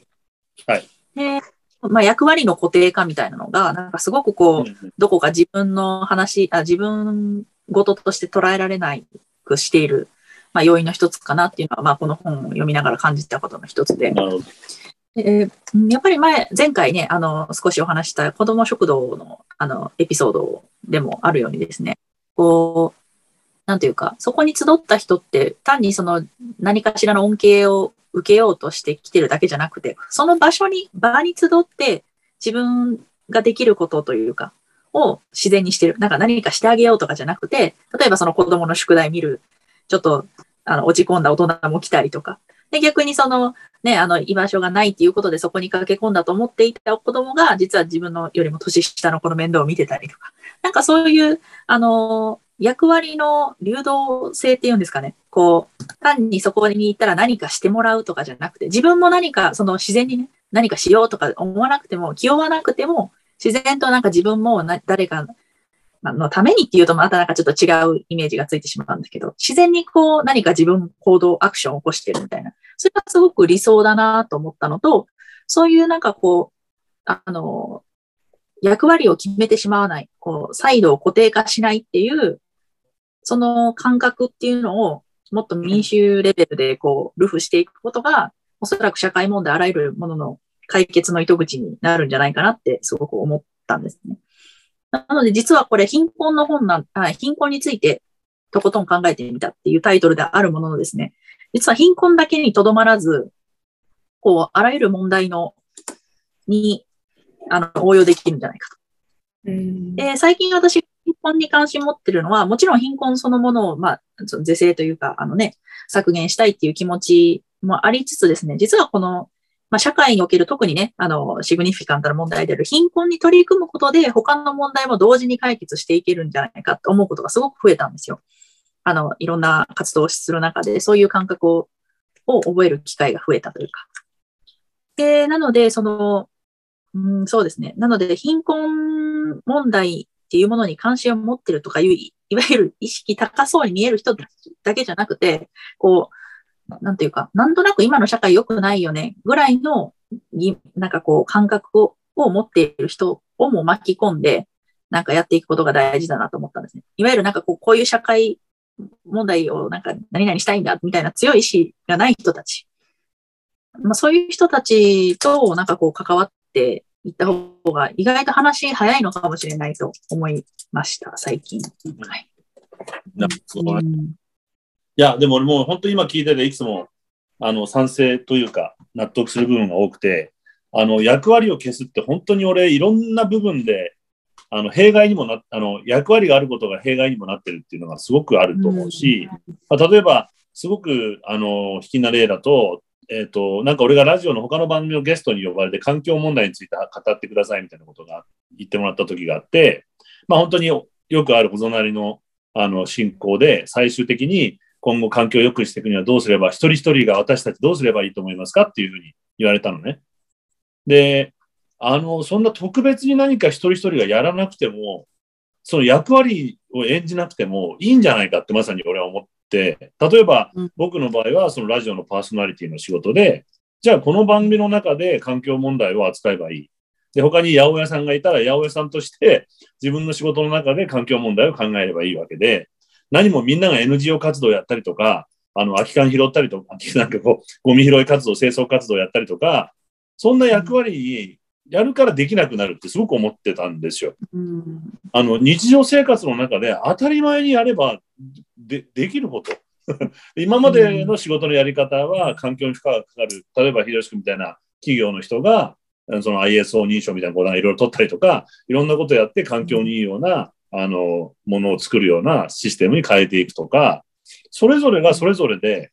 はい。で、まあ、役割の固定化みたいなのが、なんかすごくこう、どこか自分の話、あ自分ごととして捉えられないくしている、まあ、要因の一つかなっていうのは、まあ、この本を読みながら感じたことの一つで。でやっぱり前、前回ね、あの、少しお話した子供食堂の、あの、エピソードでもあるようにですね、こう、なんていうか、そこに集った人って、単にその何かしらの恩恵を受けようとしてきてるだけじゃなくて、その場所に、場に集って自分ができることというか、を自然にしてる。なんか何かしてあげようとかじゃなくて、例えばその子供の宿題見る、ちょっと、あの、落ち込んだ大人も来たりとか、で、逆にその、ね、あの、居場所がないっていうことでそこに駆け込んだと思っていた子供が、実は自分のよりも年下の子の面倒を見てたりとか、なんかそういう、あの、役割の流動性っていうんですかね。こう、単にそこに行ったら何かしてもらうとかじゃなくて、自分も何か、その自然にね、何かしようとか思わなくても、気負わなくても、自然となんか自分も誰かのためにっていうとまたなんかちょっと違うイメージがついてしまうんだけど、自然にこう何か自分行動、アクションを起こしてるみたいな。それがすごく理想だなと思ったのと、そういうなんかこう、あの、役割を決めてしまわない、こう、再度を固定化しないっていう、その感覚っていうのをもっと民衆レベルでこう、ルフしていくことが、おそらく社会問題あらゆるものの解決の糸口になるんじゃないかなってすごく思ったんですね。なので実はこれ貧困の本なん、あ貧困についてとことん考えてみたっていうタイトルであるもののですね、実は貧困だけにとどまらず、こう、あらゆる問題の、に、あの、応用できるんじゃないかと。で、最近私、貧困に関心持ってるのは、もちろん貧困そのものを、まあ、是正というか、あのね、削減したいっていう気持ちもありつつですね、実はこのまあ、社会における特にね、あの、シグニフィカントな問題である貧困に取り組むことで、他の問題も同時に解決していけるんじゃないかと思うことがすごく増えたんですよ。あの、いろんな活動をする中で、そういう感覚をを覚える機会が増えたというか。で、なので、その、うん、そうですね。なので、貧困問題っていうものに関心を持ってるとかいう、いわゆる意識高そうに見える人だけじゃなくて、こう、なんていうか、なんとなく今の社会良くないよね、ぐらいの、なんかこう、感覚をを持っている人をも巻き込んで、なんかやっていくことが大事だなと思ったんですね。いわゆるなんかこう、こういう社会問題をなんか何々したいんだ、みたいな強い意志がない人たち。まあそういう人たちとなんかこう関わっていった方が意外と話早いのかもしれないと思いました、最近。はい。なるほどや、でも俺もう本当に今聞いてて、いつも、あの、賛成というか、納得する部分が多くて、あの、役割を消すって本当に俺、いろんな部分で、あの、弊害にもな、あの、役割があることが弊害にもなってるっていうのがすごくあると思うし、まあ、例えば、すごく、あの、引きな例だと、えっ、ー、と、なんか俺がラジオの他の番組のゲストに呼ばれて環境問題について語ってくださいみたいなことが言ってもらった時があって、まあ本当によくあるお隣のあの進行で最終的に今後環境を良くしていくにはどうすれば、一人一人が私たちどうすればいいと思いますか？っていうふうに言われたのね。で、あの、そんな特別に何か一人一人がやらなくても、その役割を演じなくてもいいんじゃないかってまさに俺は思って、例えば僕の場合はそのラジオのパーソナリティの仕事で、じゃあこの番組の中で環境問題を扱えばいい。で、他に八百屋さんがいたら八百屋さんとして自分の仕事の中で環境問題を考えればいいわけで、何もみんなが NGO 活動やったりとか、あの、空き缶拾ったりとか、なんかこう、ゴミ拾い活動、清掃活動やったりとか、そんな役割にやるからできなくなるってすごく思ってたんですよ。あの、日常生活の中で当たり前にやればでできること。今までの仕事のやり方は環境に負荷がかかる。例えば、広しくみたいな企業の人が、その ISO 認証みたいなこといろいろ取ったりとか、いろんなことやって環境にいいようなあの、ものを作るようなシステムに変えていくとか、それぞれがそれぞれで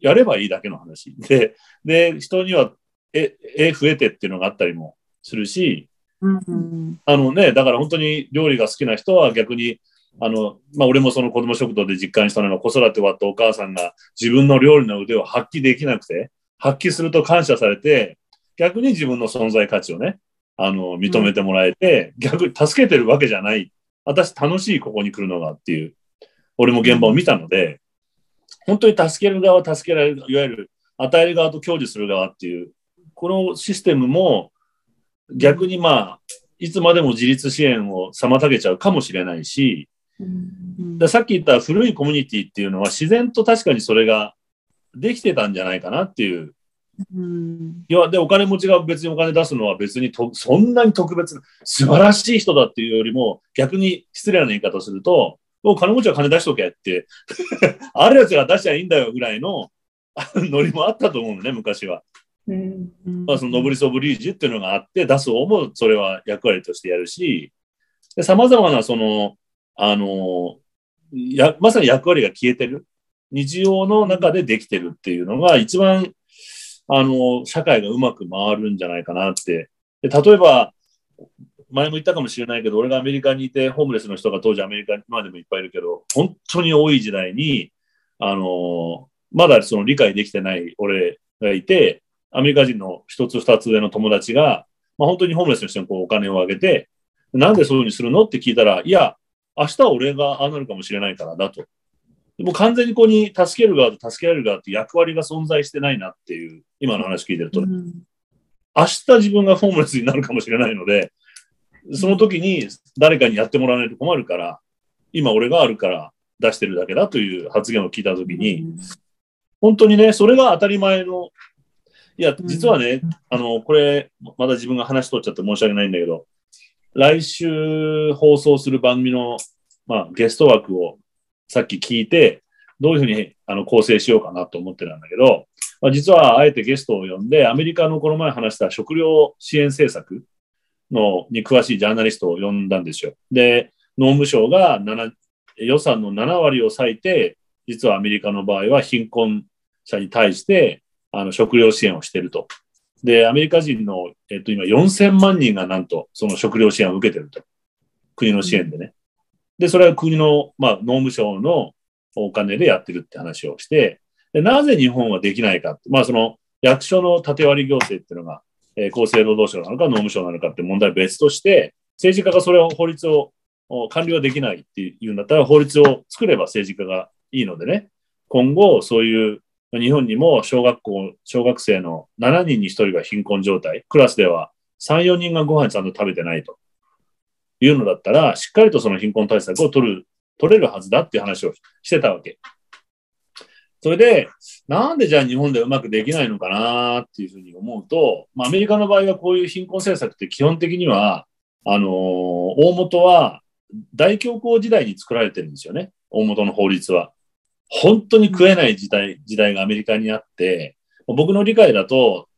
やればいいだけの話。で、で、人には、え、え、増えてっていうのがあったりもするし、うんうん、あのね、だから本当に料理が好きな人は逆に、あの、まあ、俺もその子供食堂で実感したのが子育て終わったお母さんが自分の料理の腕を発揮できなくて、発揮すると感謝されて、逆に自分の存在価値をね、あの、認めてもらえて、うん、逆に助けてるわけじゃない私楽しいここに来るのがっていう、俺も現場を見たので、本当に助ける側、助けられる、いわゆる与える側と享受する側っていう、このシステムも逆にまあ、いつまでも自立支援を妨げちゃうかもしれないし、でさっき言った古いコミュニティっていうのは自然と確かにそれができてたんじゃないかなっていううん、いや、で、お金持ちが別にお金出すのは別にとそんなに特別な、素晴らしい人だっていうよりも、逆に失礼な言い方をすると、お金持ちは金出しとけって あるやつが出しゃいいんだよぐらいの ノリもあったと思うのね、昔は。うん、まあ、そのノブリソブリージっていうのがあって、出す方もそれは役割としてやるし、さまざまなその、あの、や、まさに役割が消えてる。日常の中でできてるっていうのが一番、あの、社会がうまく回るんじゃないかなって。で例えば、前も言ったかもしれないけど、俺がアメリカにいて、ホームレスの人が当時アメリカに今でもいっぱいいるけど、本当に多い時代に、あの、まだその理解できてない俺がいて、アメリカ人の一つ二つ上の友達が、まあ、本当にホームレスの人にこうお金をあげて、なんでそういうふうにするのって聞いたら、いや、明日は俺がああなるかもしれないからだと。もう完全にここに助ける側と助けられる側って役割が存在してないなっていう、今の話聞いてると、ね、うん、明日自分がホームレスになるかもしれないので、その時に誰かにやってもらわないと困るから、今俺があるから出してるだけだという発言を聞いた時に、うん、本当にね、それが当たり前の、いや、実はね、うん、あの、これ、まだ自分が話しとっちゃって申し訳ないんだけど、来週放送する番組の、まあ、ゲスト枠をさっき聞いて、どういうふうにあの構成しようかなと思ってたんだけど、まあ、実はあえてゲストを呼んで、アメリカのこの前話した食料支援政策のに詳しいジャーナリストを呼んだんですよ。で、農務省が予算の7割を割いて、実はアメリカの場合は貧困者に対してあの食料支援をしていると。で、アメリカ人の、えっと、今4000万人がなんとその食料支援を受けてると。国の支援でね。で、それは国の、まあ、農務省のお金でやってるって話をして、でなぜ日本はできないか。まあ、その役所の縦割り行政っていうのが、え、厚生労働省なのか農務省なのかって問題は別として、政治家がそれを法律を管理はできないっていうんだったら法律を作れば政治家がいいのでね、今後そういう日本にも小学校、小学生の7人に1人が貧困状態、クラスでは3、4人がご飯ちゃんと食べてないというのだったら、しっかりとその貧困対策を取る、取れるはずだっていう話をしてたわけ。それで、なんでじゃあ日本でうまくできないのかなっていうふうに思うと、まあ、アメリカの場合はこういう貧困政策って基本的には、あのー、大元は大恐慌時代に作られてるんですよね。大元の法律は。本当に食えない時代、時代がアメリカにあって、僕の理解だと、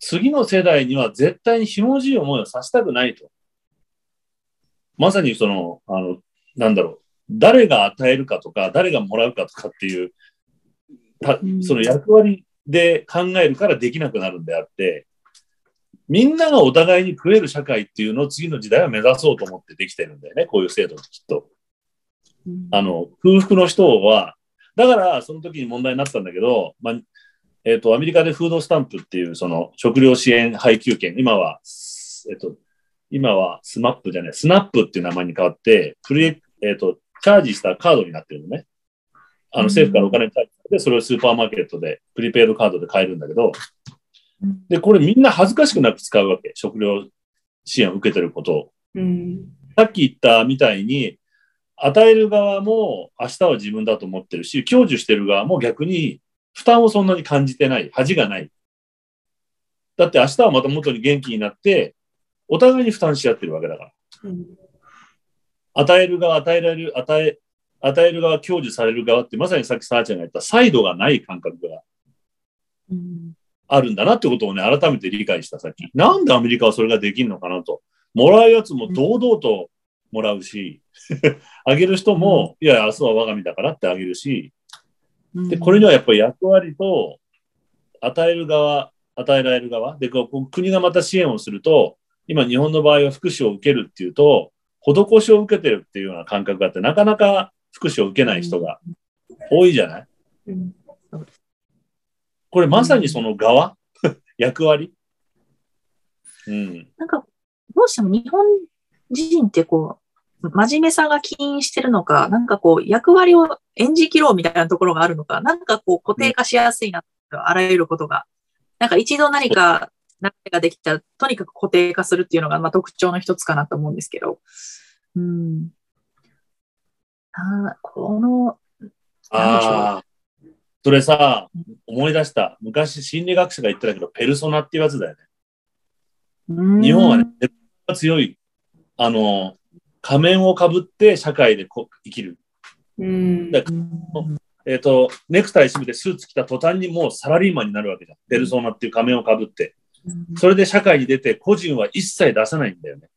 次の世代には絶対にひもじい思いをさせたくないと。まさにその、あの、なんだろう、誰が与えるかとか、誰がもらうかとかっていう、その役割で考えるからできなくなるんであって、みんながお互いに食える社会っていうのを次の時代は目指そうと思ってできてるんだよね、こういう制度きっと。あの、空腹の人は、だからその時に問題になったんだけど、まあ、えっ、ー、と、アメリカでフードスタンプっていうその食料支援配給券、今は、えっ、ー、と、今はスタンプじゃない、 SNAP っていう名前に変わって、プレ、えっ、ー、と、チャージしたカードになってるのね。あの政府からお金チャージして、それをスーパーマーケットで、プリペイドカードで買えるんだけど、で、これみんな恥ずかしくなく使うわけ。食料支援を受けてることを。うん、さっき言ったみたいに、与える側も明日は自分だと思ってるし、享受してる側も逆に負担をそんなに感じてない。恥がない。だって明日はまた元に元気になって、お互いに負担し合ってるわけだから。うん、与える側、与えられる、与え、与える側、享受される側ってまさにさっきさあちゃんが言ったサイドがない感覚があるんだなってことをね、改めて理解したさっき。なんでアメリカはそれができるのかなと。もらうやつも堂々ともらうし、あげる人も、いや、明日は我が身だからってあげるし、で、これにはやっぱり役割と、与える側、与えられる側、で、こう国がまた支援をすると、今日本の場合は福祉を受けるっていうと、施しを受けてるっていうような感覚があって、なかなか福祉を受けない人が多いじゃない、これまさにその側、役割？うん。なんか、どうしても日本人ってこう、真面目さが起因してるのか、なんかこう、役割を演じきろうみたいなところがあるのか、なんかこう、固定化しやすいな、うん、あらゆることが。なんか一度何か、何かできたら、とにかく固定化するっていうのが、まあ、特徴の一つかなと思うんですけど。うん。あこの、ああ、それさ、思い出した。昔心理学者が言ってたけど、ペルソナっていうやつだよね。日本はね、強い。あの、仮面をかぶって社会でこ生きる。うんえっ、ー、と、ネクタイ締めてスーツ着た途端にもうサラリーマンになるわけじゃん。ペルソナっていう仮面をかぶって。それで社会に出て個人は一切出さないんだよね。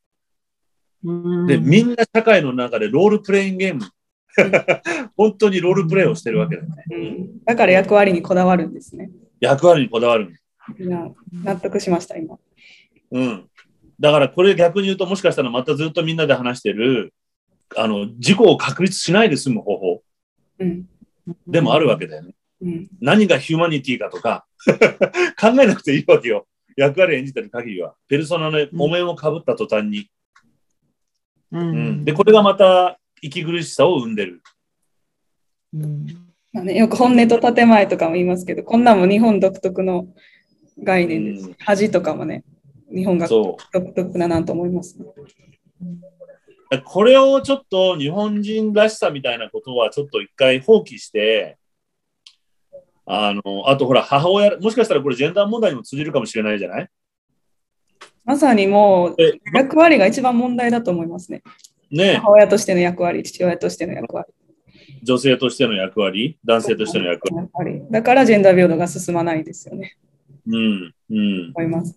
で、みんな社会の中でロールプレイングゲーム 本当にロールプレイをしてるわけだよね、うん。だから役割にこだわるんですね。役割にこだわる。納得しました、今。うん。だからこれ逆に言うと、もしかしたらまたずっとみんなで話してる、あの、事故を確立しないで済む方法。うん。でもあるわけだよね。うん、何がヒューマニティかとか 考えなくていいわけよ。役割演じてる限りは。ペルソナのお面をかぶった途端に。うん、うん、で、これがまた息苦しさを生んでる。うんまあね、よく本音と建前とかも言いますけど、こんなんも日本独特の概念です。うん、恥とかもね、日本が独特だなと思います、ね、これをちょっと日本人らしさみたいなことはちょっと一回放棄して、あの、あとほら、母親、もしかしたらこれジェンダー問題にも通じるかもしれないじゃない？まさにもう、役割が一番問題だと思いますね。ね母親としての役割、父親としての役割。女性としての役割、男性としての役割？だからジェンダー平等が進まないですよね。うん、うん。思います。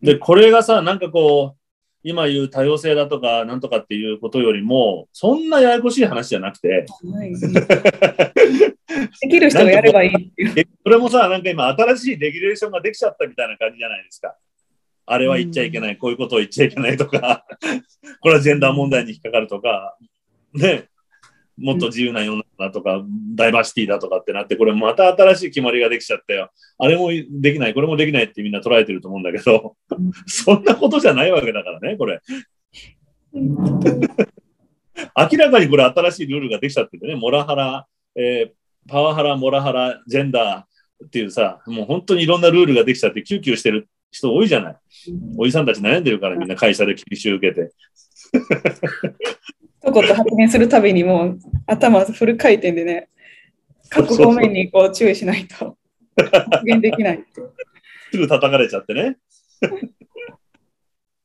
で、これがさ、なんかこう、今言う多様性だとか、なんとかっていうことよりも、そんなややこしい話じゃなくて、はい、できる人がやればいいっていう。それもさ、なんか今、新しいレギュレーションができちゃったみたいな感じじゃないですか。あれは言っちゃいけない、うん、こういうことを言っちゃいけないとか、これはジェンダー問題に引っかかるとか、ね、もっと自由な世の中だとか、うん、ダイバーシティだとかってなって、これまた新しい決まりができちゃったよ。あれもできない、これもできないってみんな捉えてると思うんだけど、そんなことじゃないわけだからね、これ。明らかにこれ新しいルールができちゃっててね、モラハラ、えー、パワハラ、モラハラ、ジェンダーっていうさ、もう本当にいろんなルールができちゃって、キューキューしてる人多いじゃない。おじさんたち悩んでるからみんな会社で研修受けて。一言発言するたびにもう頭フル回転でね、各方面にこう注意しないと発言できない。すぐ叩かれちゃってね。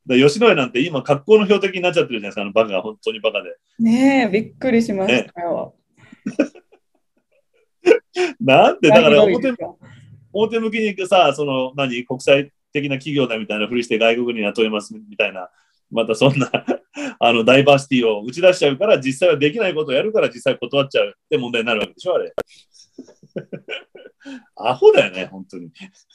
吉野家なんて今、格好の標的になっちゃってるじゃないですか、あのバカが本当にバカで。ねえ、びっくりしましたよ。ね、なんで、だから表表向きにさ、その何、国際的な企業だみたいなふりして外国に雇いますみたいな、またそんな あのダイバーシティを打ち出しちゃうから、実際はできないことをやるから実際断っちゃうって問題になるわけでしょ、あれ。アホだよね、本当に。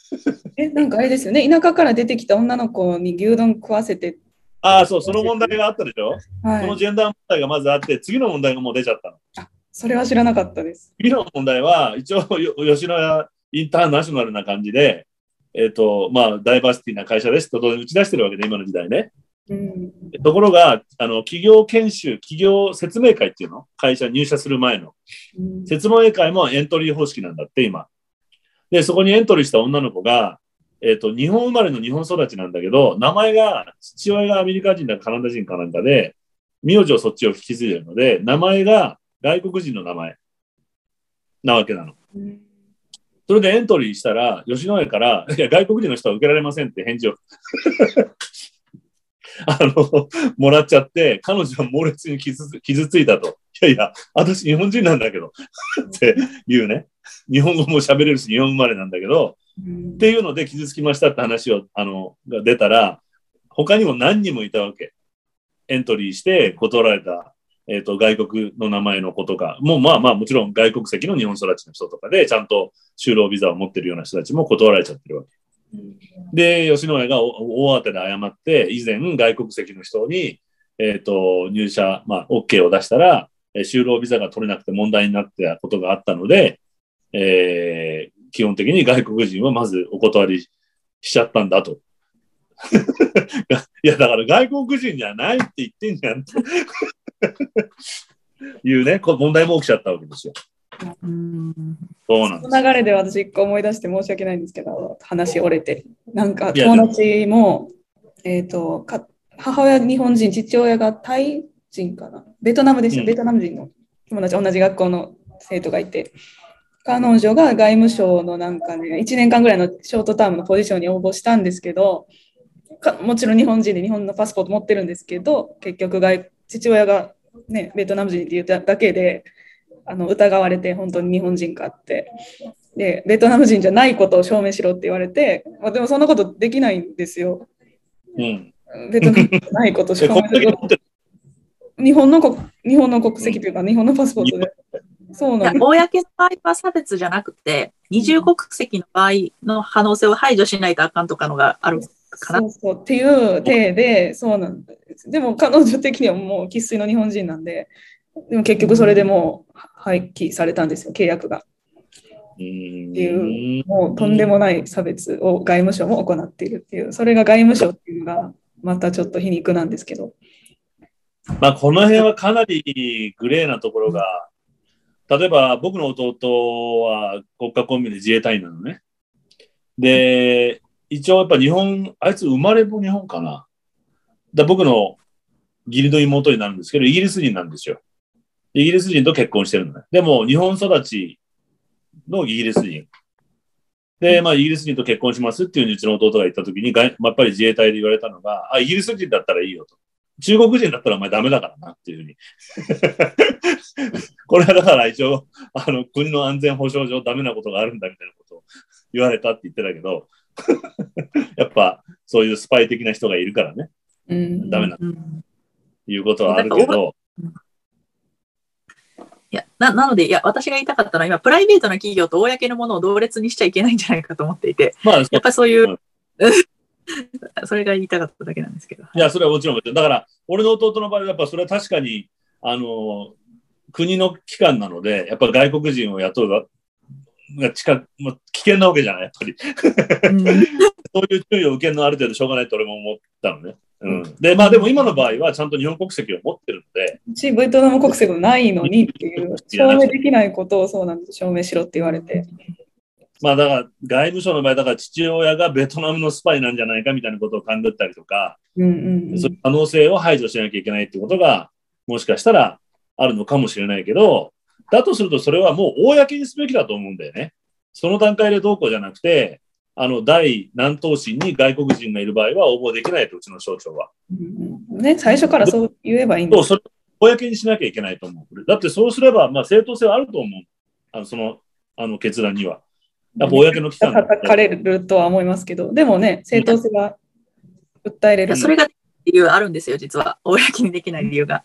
え、なんかあれですよね、田舎から出てきた女の子に牛丼食わせて。ああ、そう、その問題があったでしょ、はい、そのジェンダー問題がまずあって、次の問題がもう出ちゃったの。あそれは知らなかったです。次の問題は、一応、吉野家インターナショナルな感じで、えっ、ー、と、まあ、ダイバーシティな会社ですと打ち出してるわけで、今の時代ね。うん、ところが、あの、企業研修、企業説明会っていうの？会社入社する前の。うん、説明会もエントリー方式なんだって、今。で、そこにエントリーした女の子が、えっ、ー、と、日本生まれの日本育ちなんだけど、名前が、父親がアメリカ人だかカナダ人かなんかで、名字をそっちを引き継いでるので、名前が外国人の名前なわけなの。それでエントリーしたら、吉野家から、いや、外国人の人は受けられませんって返事を あの、もらっちゃって、彼女は猛烈に傷傷ついたと。いやいや、私日本人なんだけどっていうね。日本語も喋れるし、日本生まれなんだけど、っていうので傷つきましたって話を、あの、が出たら、他にも何人もいたわけ。エントリーして断られた、えっ、ー、と、外国の名前の子とか、もうまあまあもちろん外国籍の日本育ちの人とかで、ちゃんと就労ビザを持ってるような人たちも断られちゃってるわけ。で、吉野家が大当てで謝って、以前外国籍の人に、えっ、ー、と、入社、まあ、OK を出したら、就労ビザが取れなくて問題になったことがあったので、えー、基本的に外国人はまずお断りしちゃったんだと。いや、だから外国人じゃないって言ってんじゃんって いうね、問題も起きちゃったわけですよ。そうなんです。流れで私一個思い出して申し訳ないんですけど、話折れて。なんか友達も、えっ、ー、とか、母親日本人、父親がタイ人かな。ベトナムですよ、うん、ベトナム人の友達、同じ学校の生徒がいて。彼女が外務省のなんかね、1年間ぐらいのショートタームのポジションに応募したんですけど、もちろん日本人で日本のパスポート持ってるんですけど、結局外、父親が、ね、ベトナム人って言っただけで、あの疑われて本当に日本人かってでベトナム人じゃないことを証明しろって言われて、まあ、でもそんなことできないんですよ。うん、ベトナムじゃないこと証明する日本の国日本の国籍というか、日本のパスポートで。そうなんです。公の場合は差別じゃなくて、二重国籍の場合の可能性を排除しないとあかんとかのがあるかな。そうそうっていう体で、そうなんです。でも彼女的にはもう生粋の日本人なんで、でも結局それでもう廃棄されたんですよ、契約が。っていう、もうとんでもない差別を外務省も行っているっていう、それが外務省っていうのがまたちょっと皮肉なんですけど。まあ、この辺はかなりグレーなところが、例えば僕の弟は国家公務員で自衛隊員なのね。で、一応やっぱ日本、あいつ生まれも日本かな。だ僕の義理の妹になるんですけど、イギリス人なんですよ。イギリス人と結婚してるのね。でも日本育ちのイギリス人。で、まあ、イギリス人と結婚しますっていううちの弟が言ったときに、まあ、やっぱり自衛隊で言われたのが、あ、イギリス人だったらいいよと。中国人だったらお前ダメだからなっていうふうに。これはだから一応、あの、国の安全保障上ダメなことがあるんだみたいなことを言われたって言ってたけど、やっぱそういうスパイ的な人がいるからね。うん、ダメな、いうことはあるけど、いやななので、いや、私が言いたかったのは、今、プライベートな企業と公のものを同列にしちゃいけないんじゃないかと思っていて、まあ、やっぱりそういう、うん、それが言いたかっただけなんですけど。いや、それはもちろん。だから、俺の弟の場合は、やっぱそれは確かに、あの、国の機関なので、やっぱ外国人を雇うが、が近く、まあ、危険なわけじゃない、やっぱり。そういう注意を受けるのはある程度しょうがないと俺も思ったのね。うん、で、まあでも今の場合はちゃんと日本国籍を持ってるので。ちベトナム国籍もないのにっていう、証明できないことをそうなんです、証明しろって言われて。まあだから外務省の場合、だから父親がベトナムのスパイなんじゃないかみたいなことを勘ぐったりとか、うんうんうん、そういう可能性を排除しなきゃいけないってことが、もしかしたらあるのかもしれないけど、だとするとそれはもう公にすべきだと思うんだよね。その段階でどうこうじゃなくて、あの、大南東市に外国人がいる場合は応募できないと、うちの省庁は。うん、ね、最初からそう言えばいいんだ。そう、それ、公にしなきゃいけないと思う。だってそうすれば、まあ、正当性はあると思う。あの、その、あの、決断には。やっぱ公の機関叩かれるとは思いますけど、でもね、正当性は訴えれる。それが理由あるんですよ、実は。公にできない理由が。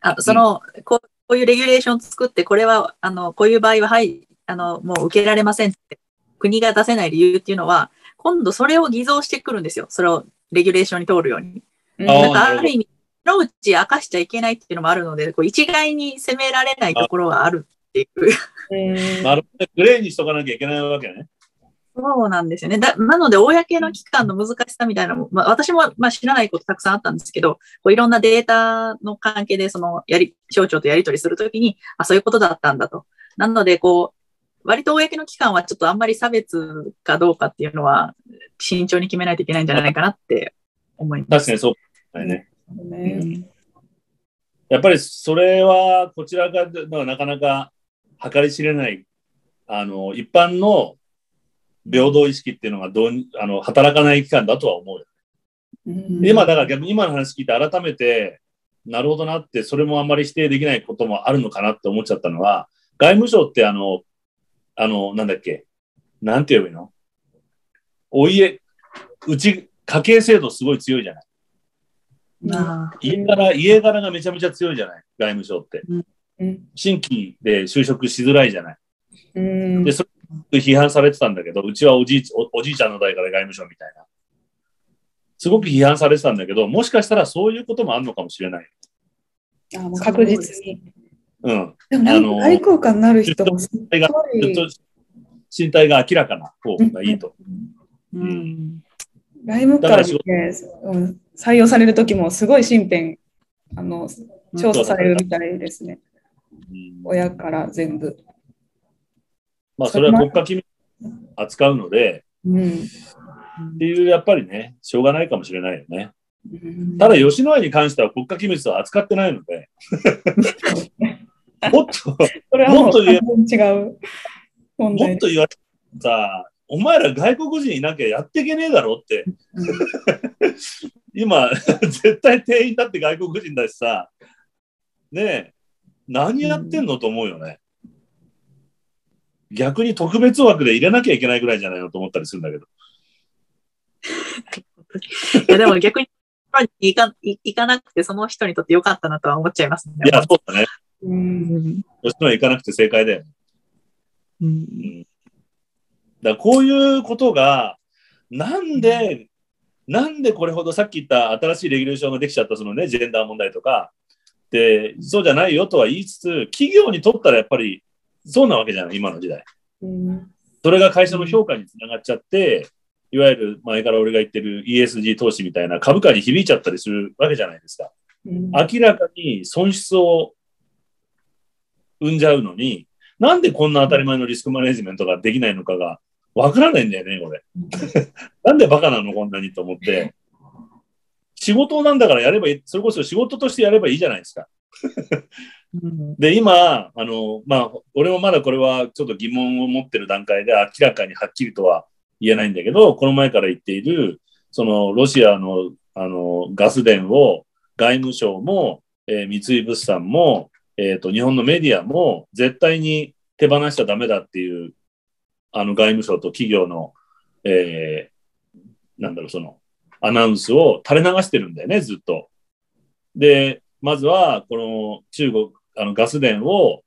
あその、こう、こういうレギュレーションを作って、これは、あの、こういう場合は、はい、あの、もう受けられませんって国が出せない理由っていうのは、今度それを偽造してくるんですよ。それをレギュレーションに通るように。だからある意味、のうち明かしちゃいけないっていうのもあるので、こう一概に責められないところがあるっていう。なるほど。グレーにしとかなきゃいけないわけね。そうなんですよね。だなので、公の機関の難しさみたいなのも、まあ、私も、まあ、知らないことたくさんあったんですけど、こういろんなデータの関係で、その、やり、省庁とやり取りするときに、あ、そういうことだったんだと。なので、こう、割と公の機関はちょっとあんまり差別かどうかっていうのは慎重に決めないといけないんじゃないかなって思います。確かにそうだね。ねやっぱりそれはこちらがなかなか計り知れないあの一般の平等意識っていうのがどうあの働かない機関だとは思うよ。今だから逆に今の話聞いて改めてなるほどなってそれもあんまり否定できないこともあるのかなって思っちゃったのは外務省ってあのあの、なんだっけ、なんて言えばいいの？お家、うち、家計制度すごい強いじゃない？家柄、家柄がめちゃめちゃ強いじゃない？外務省って。うん、新規で就職しづらいじゃない？うん、で、それ批判されてたんだけど、うちはおじいおじいちゃんの代から外務省みたいな。すごく批判されてたんだけど、もしかしたらそういうこともあるのかもしれない。あもう確実に。うん。でもなんか愛好家になる人もすごい。身体が明らかな方がいいと。うん。うん、外務官で、採用される時もすごい身辺、あの、調査されるみたいですね。親から全部。まあ、それは国家機密扱うので、うん、っていう、やっぱりね、しょうがないかもしれないよね。ただ、吉野家に関しては国家機密は扱ってないので、もっと、もっと言え違うもっと言われさ、お前ら外国人いなきゃやっていけねえだろって。今、絶対店員だって外国人だしさ、ねえ、何やってんのと思うよね。逆に特別枠で入れなきゃいけないぐらいじゃないのと思ったりするんだけど。いやでも逆に行か行かなくて、その人にとってよかったなとは思っちゃいますね。いや、そうだね。うん。そしたら行かなくて正解だよ。うん。うん、だこういうことが、なんで、なんでこれほどさっき言った新しいレギュレーションができちゃったそのね、ジェンダー問題とか、で、そうじゃないよとは言いつつ、企業にとったらやっぱりそうなわけじゃない、今の時代。うん、それが会社の評価につながっちゃって、いわゆる前から俺が言ってる ESG 投資みたいな株価に響いちゃったりするわけじゃないですか。うん、明らかに損失を生んじゃうのに、なんでこんな当たり前のリスクマネジメントができないのかがわからないんだよね、これ。なんでバカなの、こんなにと思って。仕事なんだからやればいい、それこそ仕事としてやればいいじゃないですか。で、今、あの、まあ、俺もまだこれはちょっと疑問を持ってる段階で明らかにはっきりとは言えないんだけど、この前から言っている、そのロシアのあのガス田を外務省も、えー、三井物産も、えっ、ー、と、日本のメディアも絶対に手放しちゃダメだっていう、あの外務省と企業の、えー、なんだろう、その、アナウンスを垂れ流してるんだよね、ずっと。で、まずは、この中国、あのガス田を、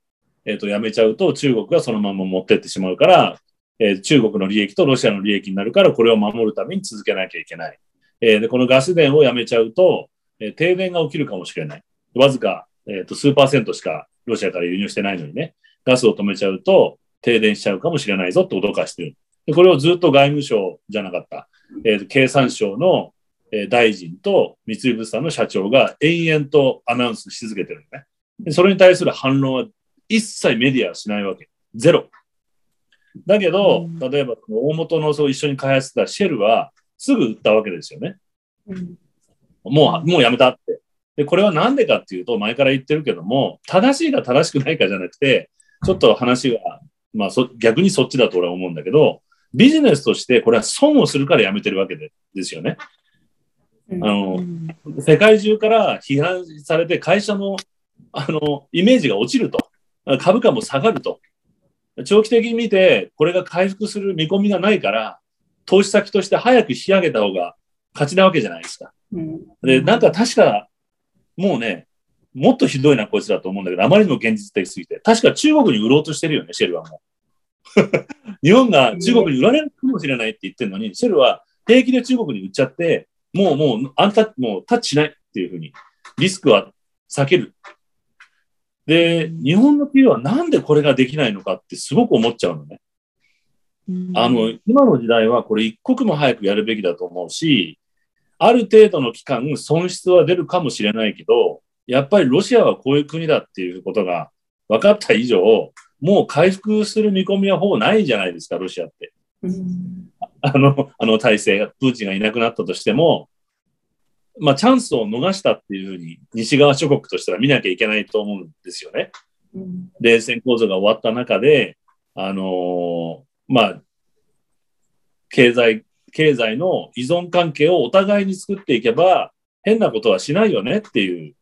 えっ、ー、と、やめちゃうと中国がそのまま持ってってしまうから、えー、中国の利益とロシアの利益になるから、これを守るために続けなきゃいけない。えー、で、このガス田をやめちゃうと、えー、停電が起きるかもしれない。わずか、えっ、と、数パーセントしかロシアから輸入してないのにね、ガスを止めちゃうと停電しちゃうかもしれないぞって脅かしてる。でこれをずっと外務省じゃなかった。えー、経産省の、えー、大臣と三井物産の社長が延々とアナウンスし続けてるね。でそれに対する反論は一切メディアはしないわけ。ゼロ。だけど、例えば大元のそう一緒に開発したシェルはすぐ売ったわけですよね。うん、もう、もうやめたって。で、これはなんでかっていうと、前から言ってるけども、正しいか正しくないかじゃなくて、ちょっと話が、まあ逆にそっちだと俺は思うんだけど、ビジネスとしてこれは損をするからやめてるわけでですよね。あの、世界中から批判されて会社の、あの、イメージが落ちると。株価も下がると。長期的に見て、これが回復する見込みがないから、投資先として早く引き上げた方が勝ちなわけじゃないですか。で、なんか確か、もうね、もっとひどいな、こいつだと思うんだけど、あまりにも現実的すぎて。確か中国に売ろうとしてるよね、シェルはもう。日本が中国に売られるかもしれないって言ってるのに、シェルは平気で中国に売っちゃって、もうもう、あんた、もうタッチしないっていうふうに、リスクは避ける。で、日本の企業はなんでこれができないのかってすごく思っちゃうのね。あの、今の時代はこれ一刻も早くやるべきだと思うし、ある程度の期間損失は出るかもしれないけど、やっぱりロシアはこういう国だっていうことが分かった以上、もう回復する見込みはほぼないじゃないですか、ロシアって。あの、あの体制、プーチンがいなくなったとしても、まあ、チャンスを逃したっていうふうに、西側諸国としては見なきゃいけないと思うんですよね。冷戦構造が終わった中で、あのー、まあ、経済、経済の依存関係をお互いに作っていけば、変なことはしないよねっていう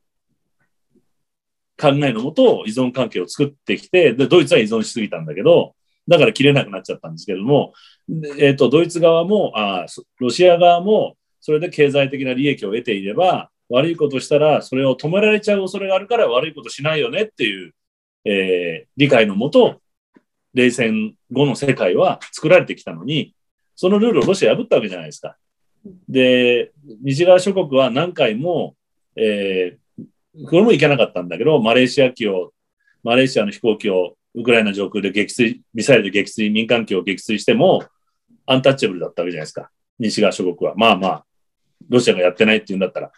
考えのもと依存関係を作ってきて、で、ドイツは依存しすぎたんだけど、だから切れなくなっちゃったんですけども、えっ、ー、と、ドイツ側も、あロシア側も、それで経済的な利益を得ていれば、悪いことしたら、それを止められちゃう恐れがあるから悪いことしないよねっていう、えー、理解のもと、冷戦後の世界は作られてきたのに、そのルールをロシア破ったわけじゃないですか。で、西側諸国は何回も、えこれも行けなかったんだけど、マレーシア機を、マレーシアの飛行機をウクライナ上空で撃墜、ミサイルで撃墜、民間機を撃墜しても、アンタッチャブルだったわけじゃないですか。西側諸国は。まあまあ、ロシアがやってないって言うんだったら。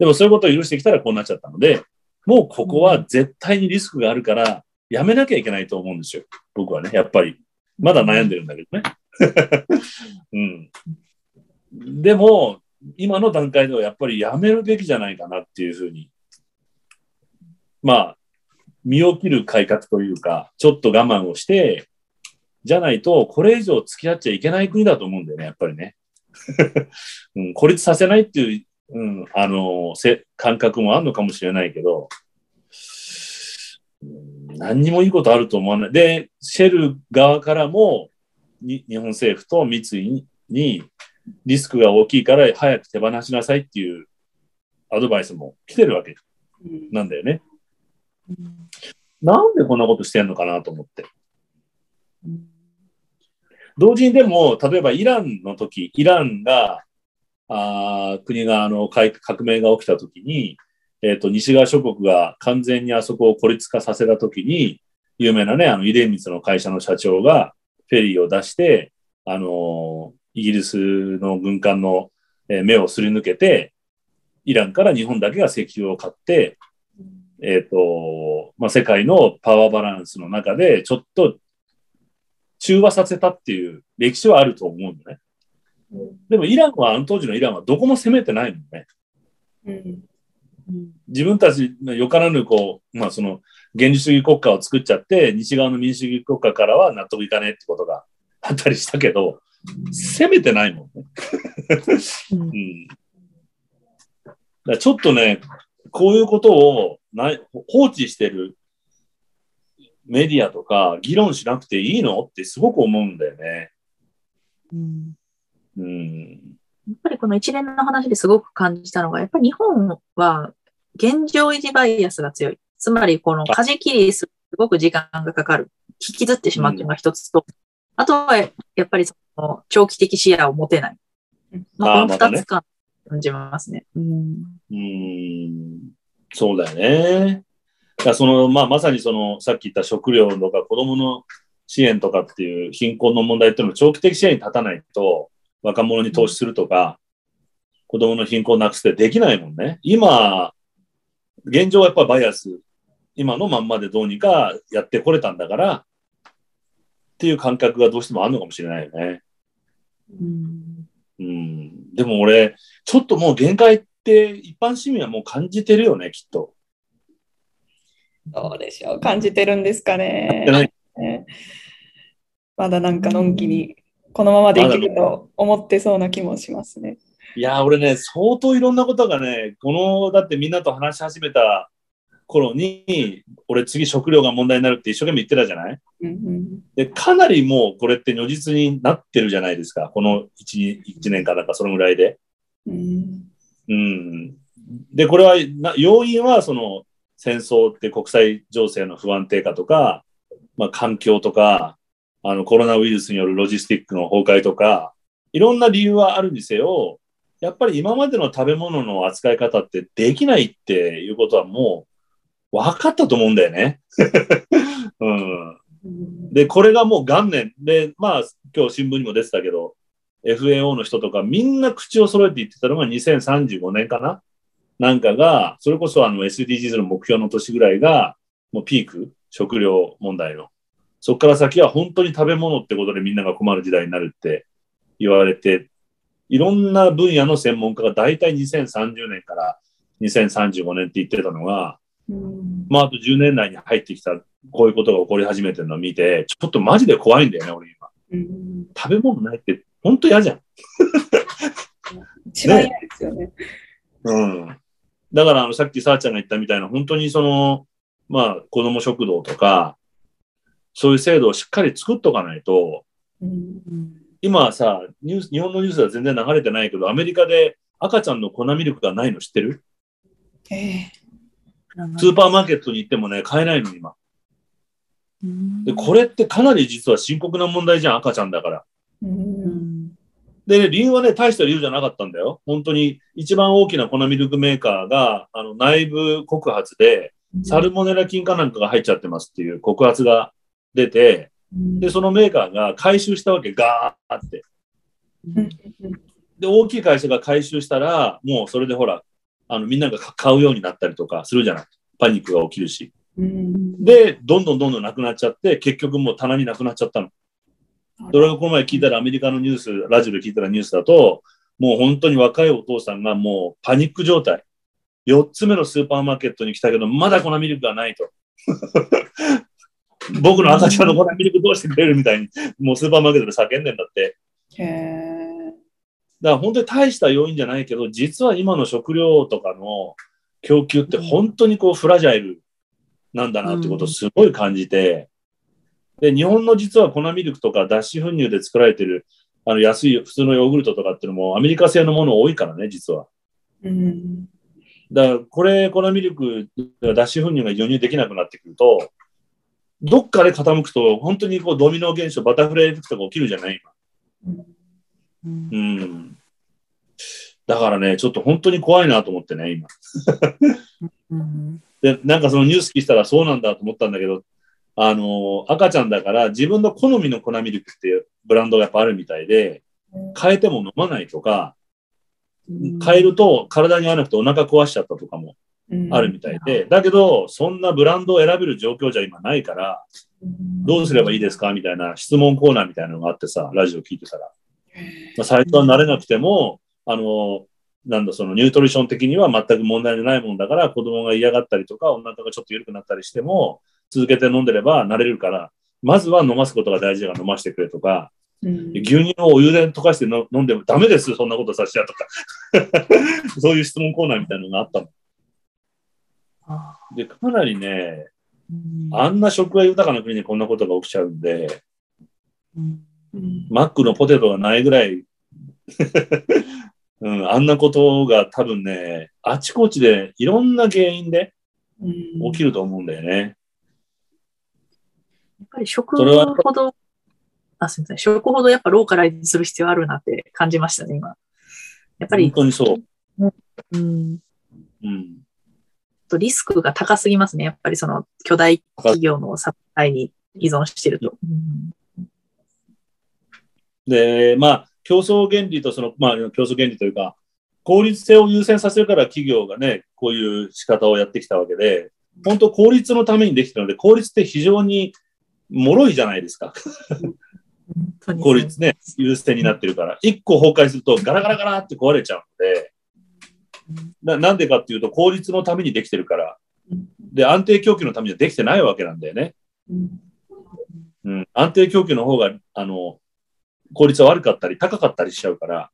でもそういうことを許してきたらこうなっちゃったので、もうここは絶対にリスクがあるから、やめなきゃいけないと思うんですよ。僕はね、やっぱり。まだ悩んでるんだけどね。うん。でも、今の段階ではやっぱりやめるべきじゃないかなっていうふうに、まあ、身を切る改革というか、ちょっと我慢をして、じゃないと、これ以上付き合っちゃいけない国だと思うんだよね、やっぱりね。うん、孤立させないっていう、うん、あの、せ感覚もあるのかもしれないけど、うん、何にもいいことあると思わない。で、シェル側からも、日本政府と三井に、リスクが大きいから早く手放しなさいっていうアドバイスも来てるわけなんだよね。なんでこんなことしてんのかなと思って。同時にでも、例えばイランの時、イランが、あ国があの革命が起きた時に、えっ、ー、と、西側諸国が完全にあそこを孤立化させた時に、有名なね、あの、遺伝密の会社の社長がフェリーを出して、あの、イギリスの軍艦の目をすり抜けて、イランから日本だけが石油を買って、えっ、ー、と、まあ、世界のパワーバランスの中で、ちょっと中和させたっていう歴史はあると思うんだね。でもイランは、あの当時のイランはどこも攻めてないのね。自分たちのよからぬ、こう、まあその、原理主義国家を作っちゃって、西側の民主主義国家からは納得いかねえってことが あったりしたけど、攻めてないもんね。うん、だちょっとね、こういうことをな放置してるメディアとか議論しなくていいのってすごく思うんだよね。うん。うん、やっぱりこの一連の話ですごく感じたのが、やっぱり日本は現状維持バイアスが強い。つまり、この舵切りすごく時間がかかる。引きずってしまうっていうのが一つと、うん、あとはやっぱりその長期的視野を持てない。まあ、この二つ感じますね。うん。うんそうだよね。だその、まあ、まさにその、さっき言った食料とか子供の支援とかっていう貧困の問題っていうのも長期的支援に立たないと、若者に投資するとか、子供の貧困をなくすってできないもんね。今、現状はやっぱバイアス、今のまんまでどうにかやってこれたんだから、っていう感覚がどうしてもあるのかもしれないよね。うん。うん。でも俺、ちょっともう限界って一般市民はもう感じてるよね、きっと。どうでしょう。感じてるんですかね。まだなんかのんきにこのままでいけると思ってそうな気もしますね。いや、俺ね、相当いろんなことがね、この、だってみんなと話し始めた頃に、俺次食料が問題になるって一生懸命言ってたじゃない、うんうん、で、かなりもうこれって如実になってるじゃないですか。この 1, 1年かなんかそのぐらいで。うん、うん。で、これはな、要因はその戦争って国際情勢の不安定化とか、まあ環境とか、あのコロナウイルスによるロジスティックの崩壊とか、いろんな理由はあるにせよ、やっぱり今までの食べ物の扱い方ってできないっていうことはもう分かったと思うんだよね。うん、で、これがもう元年で、まあ今日新聞にも出てたけど、FAO の人とかみんな口を揃えて言ってたのが2035年かななんかが、それこそあの SDGs の目標の年ぐらいが、もうピーク、食料問題の。そこから先は本当に食べ物ってことでみんなが困る時代になるって言われて、いろんな分野の専門家が大体2030年から2035年って言ってたのが、まあ、あと10年内に入ってきた、こういうことが起こり始めてるのを見て、ちょっとマジで怖いんだよね、俺今。食べ物ないって本当嫌じゃん。一番嫌ですよね。ねうん。だから、あの、さっきさあちゃんが言ったみたいな、本当にその、まあ、子供食堂とか、そういう制度をしっかり作っとかないと、うん、今さニュース、日本のニュースでは全然流れてないけど、アメリカで赤ちゃんの粉ミルクがないの知ってる？えー、スーパーマーケットに行ってもね、買えないの、今。で、これってかなり実は深刻な問題じゃん、赤ちゃんだから。で、ね、理由はね、大した理由じゃなかったんだよ。本当に一番大きな粉ミルクメーカーが、あの、内部告発で、サルモネラ菌かなんかが入っちゃってますっていう告発が出て、で、そのメーカーが回収したわけ、ガーって。で、大きい会社が回収したら、もうそれでほら、あの、みんなが買うようになったりとかするじゃない。パニックが起きるし。で、どんどんどんどんなくなっちゃって、結局もう棚になくなっちゃったの。それがこの前聞いたら、アメリカのニュース、ラジオで聞いたらニュースだと、もう本当に若いお父さんがもうパニック状態。4つ目のスーパーマーケットに来たけど、まだ粉ミルクがないと。僕の赤ちゃんの粉ミルクどうしてくれるみたいに、もうスーパーマーケットで叫んでんだって。へだから本当に大した要因じゃないけど、実は今の食料とかの供給って本当にこうフラジャイルなんだなってことをすごい感じて、で、日本の実は粉ミルクとか脱脂粉乳で作られてるあの安い普通のヨーグルトとかっていうのもアメリカ製のもの多いからね、実は。うん、だから、これ、粉ミルク、脱脂粉乳が輸入できなくなってくると、どっかで傾くと、本当にこうドミノ現象、バタフライエフェクトが起きるじゃない今。うん。うん、だからね、ちょっと本当に怖いなと思ってね、今。で、なんかそのニュース聞いたらそうなんだと思ったんだけど、あの、赤ちゃんだから自分の好みの粉ミルクっていうブランドがやっぱあるみたいで、変えても飲まないとか、変えると体に合わなくてお腹壊しちゃったとかもあるみたいで、だけど、そんなブランドを選べる状況じゃ今ないから、どうすればいいですかみたいな質問コーナーみたいなのがあってさ、ラジオ聞いてたら。まあ、最初は慣れなくても、あの、なんだ、そのニュートリション的には全く問題ないもんだから、子供が嫌がったりとか、お腹がちょっと緩くなったりしても、続けて飲んでれば慣れるから、まずは飲ますことが大事だから飲ませてくれとか、うん、牛乳をお湯で溶かして飲んでもダメです、そんなことさせちゃとか。そういう質問コーナーみたいなのがあったの。で、かなりね、うん、あんな食が豊かな国にこんなことが起きちゃうんで、うん、マックのポテトがないぐらい うん、あんなことが多分ね、あちこちでいろんな原因で起きると思うんだよね。やっぱり食ほど、あ、すみません、食ほどやっぱローカライズする必要あるなって感じましたね、今。やっぱり。本当にそう。うん。うん。とリスクが高すぎますね。やっぱりその巨大企業のサプライに依存してると。で、まあ、競争原理とその、まあ、競争原理というか、効率性を優先させるから企業がね、こういう仕方をやってきたわけで、本当効率のためにできたので、効率って非常に脆いじゃないですか。効率ね、優先になってるから。一個崩壊するとガラガラガラって壊れちゃうので、ななんでかっていうと、効率のためにできてるから。で、安定供給のためにはできてないわけなんだよね。うん、安定供給の方が、あの、効率は悪かったり、高かったりしちゃうから。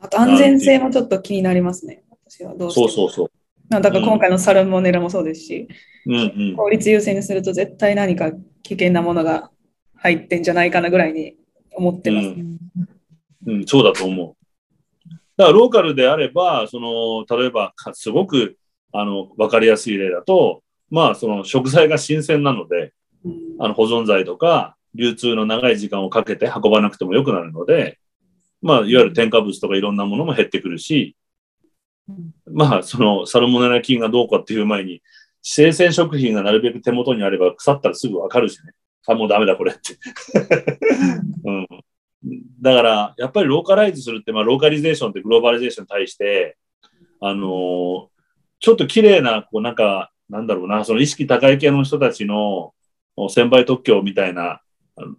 あと安全性もちょっと気になりますね。私はどうしてそうそうそう。だから今回のサルモネラもそうですし、うんうん、効率優先にすると絶対何か危険なものが入ってんじゃないかなぐらいに思ってます、うん、うん、そうだと思う。だからローカルであれば、その、例えば、すごく、あの、わかりやすい例だと、まあ、その食材が新鮮なので、あの、保存剤とか、流通の長い時間をかけて運ばなくても良くなるので、まあ、いわゆる添加物とかいろんなものも減ってくるし、まあ、そのサルモネラ菌がどうかっていう前に、生鮮食品がなるべく手元にあれば腐ったらすぐわかるしね。あ、もうダメだこれって うん。だから、やっぱりローカライズするって、まあ、ローカリゼーションってグローバリゼーションに対して、あのー、ちょっと綺麗な、こう、なんか、なんだろうな、その意識高い系の人たちの、専売特許みたいな、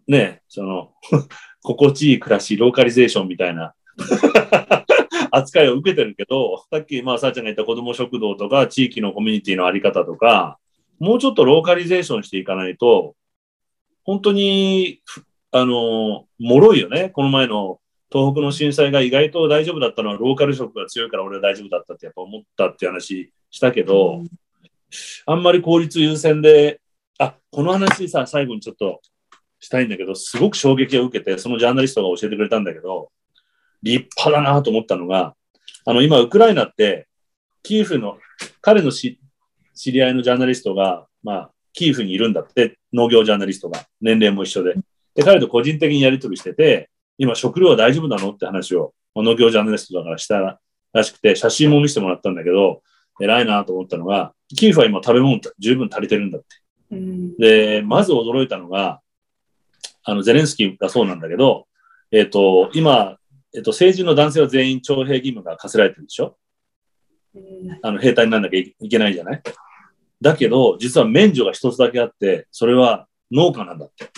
ね、その、心地いい暮らし、ローカリゼーションみたいな 扱いを受けてるけど、さっき、まあ、さあちゃんが言った子ども食堂とか、地域のコミュニティのあり方とか、もうちょっとローカリゼーションしていかないと、本当に、あの、脆いよね。この前の東北の震災が意外と大丈夫だったのは、ローカル色が強いから俺は大丈夫だったってやっぱ思ったって話したけど、あんまり効率優先で、あ、この話さ、最後にちょっとしたいんだけど、すごく衝撃を受けて、そのジャーナリストが教えてくれたんだけど、立派だなと思ったのが、あの、今、ウクライナって、キーフの、彼の知り合いのジャーナリストが、まあ、キーフにいるんだって、農業ジャーナリストが、年齢も一緒で。で、彼と個人的にやり取りしてて、今食料は大丈夫なのって話を、農業ジャーナリストだからしたらしくて、写真も見せてもらったんだけど、偉いなと思ったのが、キーフは今食べ物十分足りてるんだって。で、まず驚いたのが、あの、ゼレンスキーがそうなんだけど、えっ、ー、と、今、えっ、ー、と、成人の男性は全員徴兵義務が課せられてるでしょ？あの、兵隊になんなきゃいけないじゃない？だけど、実は免除が一つだけあって、それは農家なんだって。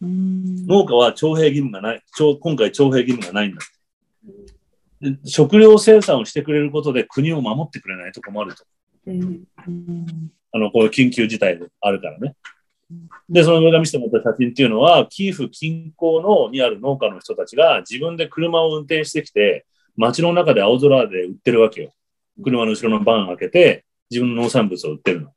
農家は徴兵義務がない、今回徴兵義務がないんだって。食料生産をしてくれることで国を守ってくれないと困ると。あの、こういう緊急事態であるからね。で、その上が見せてもらった写真っていうのは、キーフ近郊のにある農家の人たちが自分で車を運転してきて、街の中で青空で売ってるわけよ。車の後ろのバン開けて、自分の農産物を売ってるの。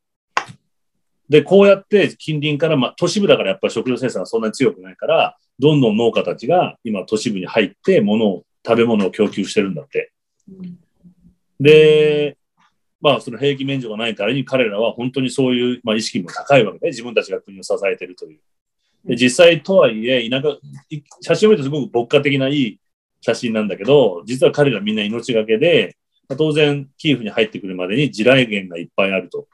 で、こうやって近隣から、まあ、都市部だからやっぱり食料生産がそんなに強くないから、どんどん農家たちが今都市部に入って物を、食べ物を供給してるんだって。で、まあその兵役免除がないからに彼らは本当にそういう、まあ、意識も高いわけで、自分たちが国を支えてるという。で実際とはいえ、田舎、写真を見るとすごく牧歌的ないい写真なんだけど、実は彼らみんな命がけで、当然キーフに入ってくるまでに地雷原がいっぱいあると。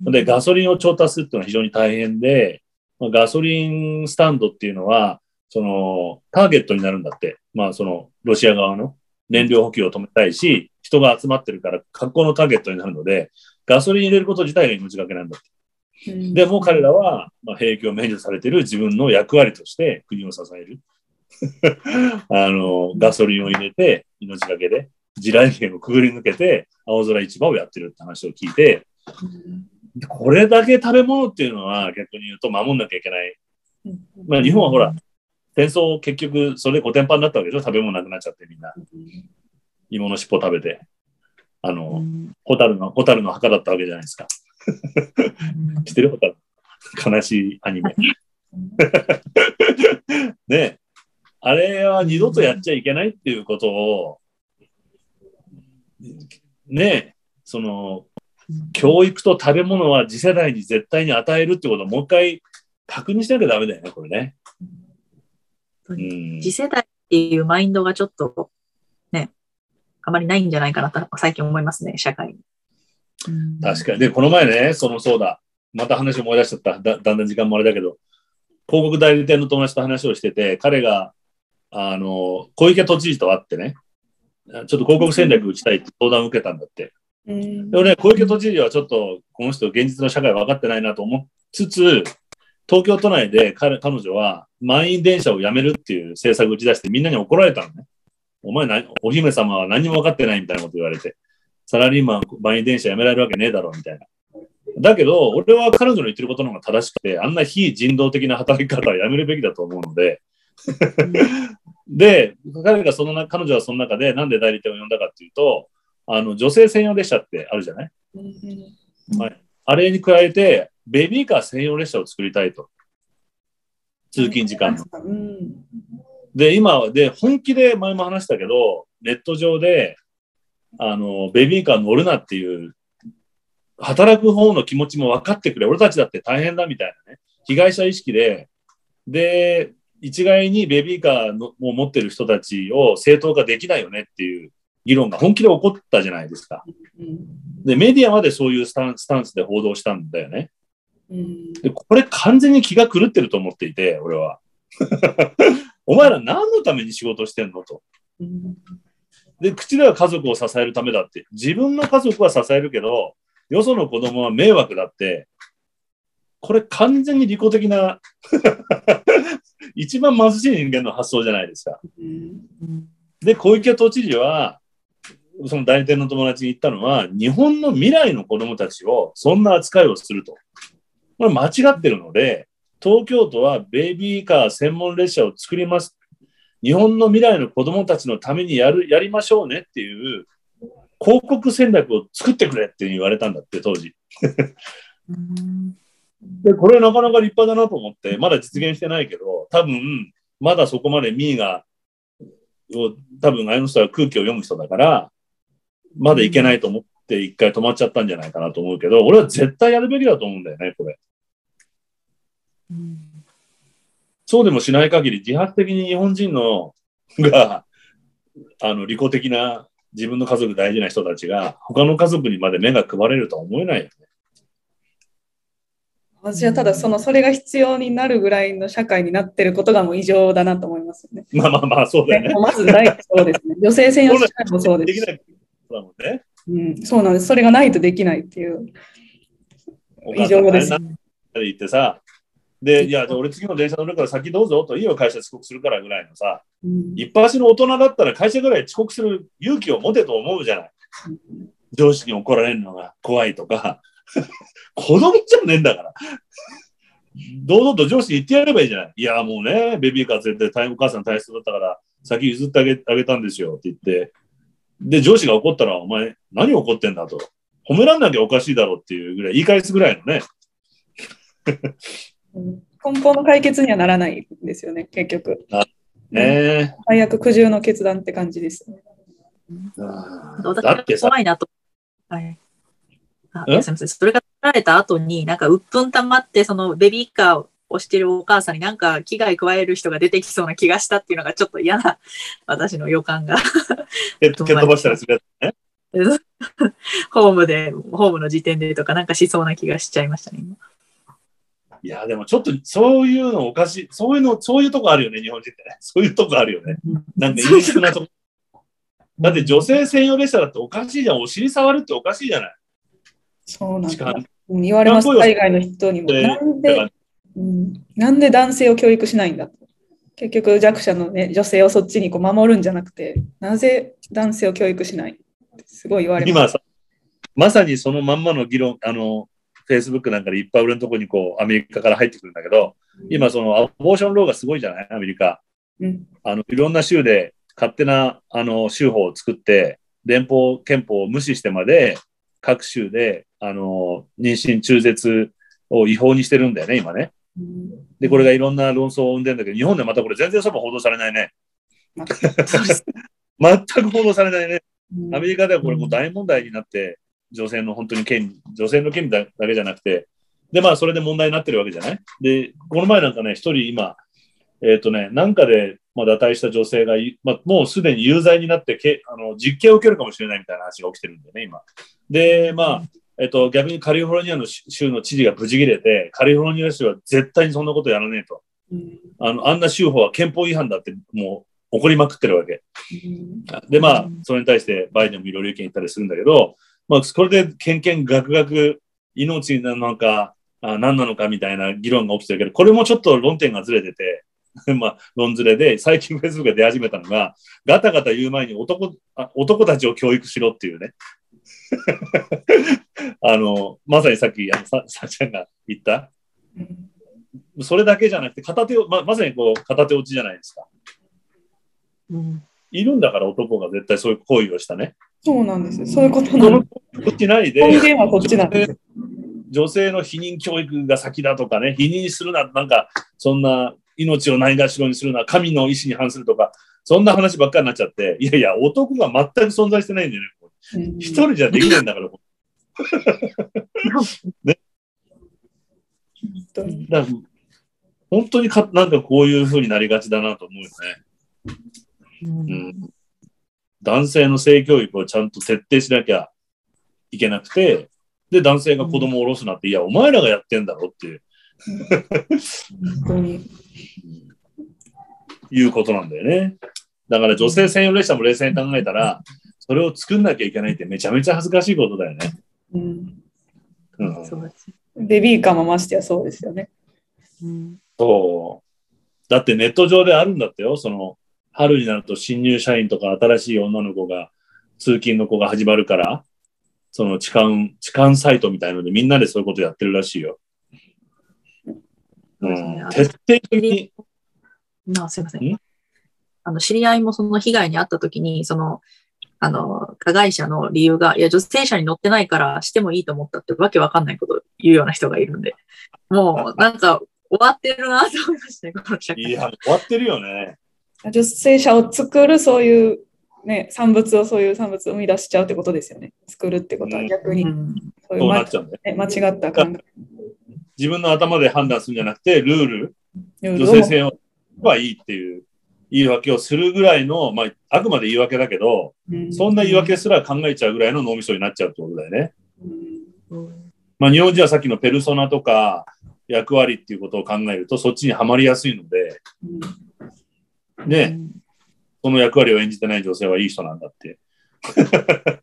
で、ガソリンを調達するっていうのは非常に大変で、まあ、ガソリンスタンドっていうのは、その、ターゲットになるんだって。まあ、その、ロシア側の燃料補給を止めたいし、人が集まってるから、格好のターゲットになるので、ガソリン入れること自体が命がけなんだって。でも彼らは、まあ、兵役を免除されている自分の役割として国を支える。あの、ガソリンを入れて、命がけで、地雷原をくぐり抜けて、青空市場をやってるって話を聞いて、これだけ食べ物っていうのは逆に言うと守んなきゃいけない。まあ日本はほら、戦争結局それでコテンパンになったわけでしょ？食べ物なくなっちゃってみんな。芋の尻尾食べて。あの、ホタルの、ホタルの墓だったわけじゃないですか。知ってる？ホタル。悲しいアニメ。ねあれは二度とやっちゃいけないっていうことを、ねその、教育と食べ物は次世代に絶対に与えるってことをもう一回確認しなきゃダメだよね、これね。うん、次世代っていうマインドがちょっとね、あまりないんじゃないかなと最近思いますね、社会に。確かに。で、この前ね、そのそうだ、また話思い出しちゃっただ。だんだん時間もあれだけど、広告代理店の友達と話をしてて、彼が、あの、小池都知事と会ってね、ちょっと広告戦略打ちたいって相談を受けたんだって。でもね、小池都知事はちょっと、この人、現実の社会分かってないなと思いつつ、東京都内で彼彼女は満員電車をやめるっていう政策を打ち出してみんなに怒られたのね。お前な、お姫様は何も分かってないみたいなこと言われて、サラリーマン満員電車やめられるわけねえだろみたいな。だけど、俺は彼女の言ってることの方が正しくて、あんな非人道的な働き方はやめるべきだと思うので、で、彼がその彼女はその中でなんで代理店を呼んだかっていうと、あの女性専用列車ってあるじゃない、はい、あれに加えて、ベビーカー専用列車を作りたいと。通勤時間の。で、今、で、本気で前も話したけど、ネット上で、あの、ベビーカー乗るなっていう、働く方の気持ちも分かってくれ。俺たちだって大変だみたいなね。被害者意識で、で、一概にベビーカーを持ってる人たちを正当化できないよねっていう議論が本気で起こったじゃないですか。で、メディアまでそういうスタンスタンスで報道したんだよね。で、これ完全に気が狂ってると思っていて、俺は。お前ら何のために仕事してんのと。で、口では家族を支えるためだって。自分の家族は支えるけど、よその子供は迷惑だって。これ完全に利己的な一番貧しい人間の発想じゃないですか。で、小池都知事は、その代理店の友達に言ったのは、日本の未来の子供たちをそんな扱いをすると。これ間違ってるので、東京都はベビーカー専門列車を作ります。日本の未来の子供たちのためにやる、やりましょうねっていう広告戦略を作ってくれって言われたんだって、当時。で、これなかなか立派だなと思って、まだ実現してないけど、多分、まだそこまでミーが、多分あの人は空気を読む人だから、まだいけないと思って一回止まっちゃったんじゃないかなと思うけど、俺は絶対やるべきだと思うんだよね、これ。うん、そうでもしない限り、自発的に日本人のが、あの、利己的な自分の家族大事な人たちが、他の家族にまで目が配れるとは思えないよね。私はただそのそれが必要になるぐらいの社会になってることがもう異常だなと思いますね。まあまあまあそうだよね。まずないそうですね。女性専用社会もそうですし。だもんね。うん、そうなんです。それがないとできないっていう異常です。言ってさ、で、いや、俺次の電車乗るから先どうぞと、いいよ、会社遅刻するからぐらいのさ、うん、一発の大人だったら会社ぐらい遅刻する勇気を持てと思うじゃない。上司に怒られるのが怖いとか、子供じゃねえんだから。堂々と上司に言ってやればいいじゃない。いや、もうね、ベビーカー連れてお母さん体質だったから、先譲ってあげあげたんですよって言って、で、上司が怒ったら、お前、何怒ってんだと。褒めらんなきゃおかしいだろうっていうぐらい、言い返すぐらいのね、根本の解決にはならないんですよね、結局。ね最悪苦渋の決断って感じですね。だって怖いなと。はい。あすみません？それが取られた後に、なんか、うっぷんたまって、そのベビーカーをしてるお母さんになんか危害加える人が出てきそうな気がしたっていうのがちょっと嫌な私の予感が 蹴飛ばしたりするやつね。ホームで、ホームの時点でとかなんかしそうな気がしちゃいましたね、今。いや、でもちょっとそういうのおかしい。そういうの、そういうとこあるよね、日本人ってね。そういうとこあるよね。なんか優秀なとこ。だって女性専用列車だっておかしいじゃん。お尻触るっておかしいじゃない。そうなんだ。言われます、海外の人にも。なんで、うん、なんで男性を教育しないんだ結局弱者の、ね、女性をそっちにこう守るんじゃなくて、なぜ男性を教育しないすごい言われます。今まさにそのまんまの議論、あの、フェイスブックなんかでいっぱい俺のところにこう、アメリカから入ってくるんだけど、今そのアボーションローがすごいじゃない？アメリカ。うん、あの、いろんな州で勝手な、あの、州法を作って、連邦憲法を無視してまで、各州で、あの、妊娠中絶を違法にしてるんだよね、今ね。で、これがいろんな論争を生んでるんだけど、日本でまたこれ全然そば報道されないね。全く報道されないね。アメリカではこれもう大問題になって、女性の本当に権利、女性の権利だけじゃなくて、で、まあ、それで問題になってるわけじゃない？で、この前なんかね、一人今、えっ、ー、とね、なんかで、まあ、堕退した女性が、まあ、もうすでに有罪になってけあの、実刑を受けるかもしれないみたいな話が起きてるんだよね、今。で、まあ、えっ、と、逆にカリフォルニアの州の知事が無事切れて、カリフォルニア州は絶対にそんなことやらねえと。あの、あんな州法は憲法違反だって、もう、怒りまくってるわけ。で、まあ、それに対してバイデンもいろいろ意見言ったりするんだけど、まあ、これで、けんけんがくがく、命なのか、あ何なのかみたいな議論が起きてるけど、これもちょっと論点がずれてて、まあ、論ずれで、最近フェイスブックが出始めたのが、ガタガタ言う前に男あ男たちを教育しろっていうね。あの、まさにさっき、あのさ、さちゃんが言った。それだけじゃなくて、片手を、ままさにこう、片手落ちじゃないですか。うん、いるんだから男が絶対そういう行為をしたね。そうなんですよ。そういうことなんです。こっちないで。根源はこっちなんです。女性の否認教育が先だとかね、否認するな、なんか、そんな命をないがしろにするな、神の意志に反するとか、そんな話ばっかりになっちゃって、いやいや、男が全く存在してないんだよね。一、人じゃできないんだから。ね。だ本当にか、なんかこういうふうになりがちだなと思うよね。うん、男性の性教育をちゃんと徹底しなきゃいけなくて、で、男性が子供を下ろすなって、いや、お前らがやってんだろっていう。いうことなんだよね。だから女性専用列車も冷静に考えたら、それを作んなきゃいけないってめちゃめちゃ恥ずかしいことだよね。うん。うん、ベビーカーもましてやそうですよね。うん、そう。だってネット上であるんだってよ。その、春になると新入社員とか新しい女の子が、通勤の子が始まるから、その痴漢、痴漢サイトみたいのでみんなでそういうことやってるらしいよ。うん、徹底的に。あ、すいません？あの、知り合いもその被害に遭った時に、その、あの、加害者の理由が、いや、女性車に乗ってないからしてもいいと思ったってわけわかんないこと言うような人がいるんで、もう、なんか、終わってるなと思いましたね、この社会。いや、終わってるよね。女性者を作るそういうね、産物をそういう産物を生み出しちゃうってことですよね。作るってことは逆に、そういう、ね、間違った考え。自分の頭で判断するんじゃなくて、ルール、女性性はいいっていう言い訳をするぐらいの、まあ、あくまで言い訳だけど、そんな言い訳すら考えちゃうぐらいの脳みそになっちゃうってことだよね。まあ、日本人はさっきのペルソナとか役割っていうことを考えると、そっちにはまりやすいので、ね、その役割を演じてない女性はいい人なんだって。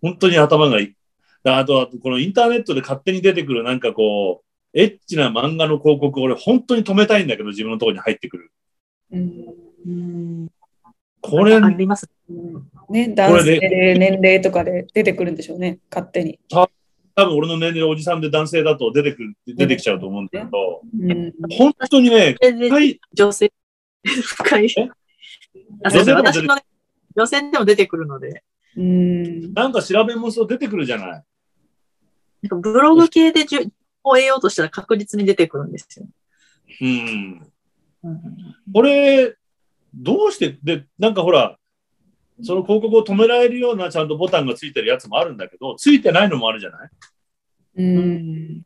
本当に頭がいい。あとは、このインターネットで勝手に出てくるなんかこう、エッチな漫画の広告、俺本当に止めたいんだけど、自分のところに入ってくる。うん、これ、ありますね、男性で年齢とかで出てくるんでしょうね、勝手に。多分俺の年齢おじさんで男性だと出てくる、出てきちゃうと思うんだけど、うん、本当にね、女性、深い。私の、女性でも出てくるので。うん。なんか調べ物出てくるじゃない？なんかブログ系でじゅを得ようとしたら確実に出てくるんですよ。うん。うん、これ、どうして、で、なんかほら、その広告を止められるようなちゃんとボタンがついてるやつもあるんだけど、ついてないのもあるじゃない？うん。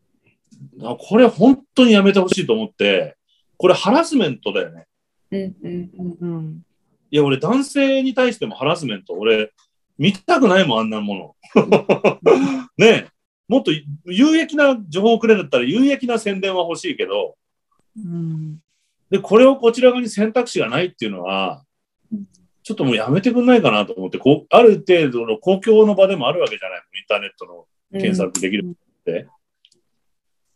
これ本当にやめてほしいと思って、これハラスメントだよね。うんうんうん。いや、俺男性に対してもハラスメント、俺見たくないもん、あんなもの。ねもっと有益な情報をくれるったら有益な宣伝は欲しいけど、うん、で、これをこちら側に選択肢がないっていうのは、ちょっともうやめてくんないかなと思って、こうある程度の公共の場でもあるわけじゃないインターネットの検索できるって。うん、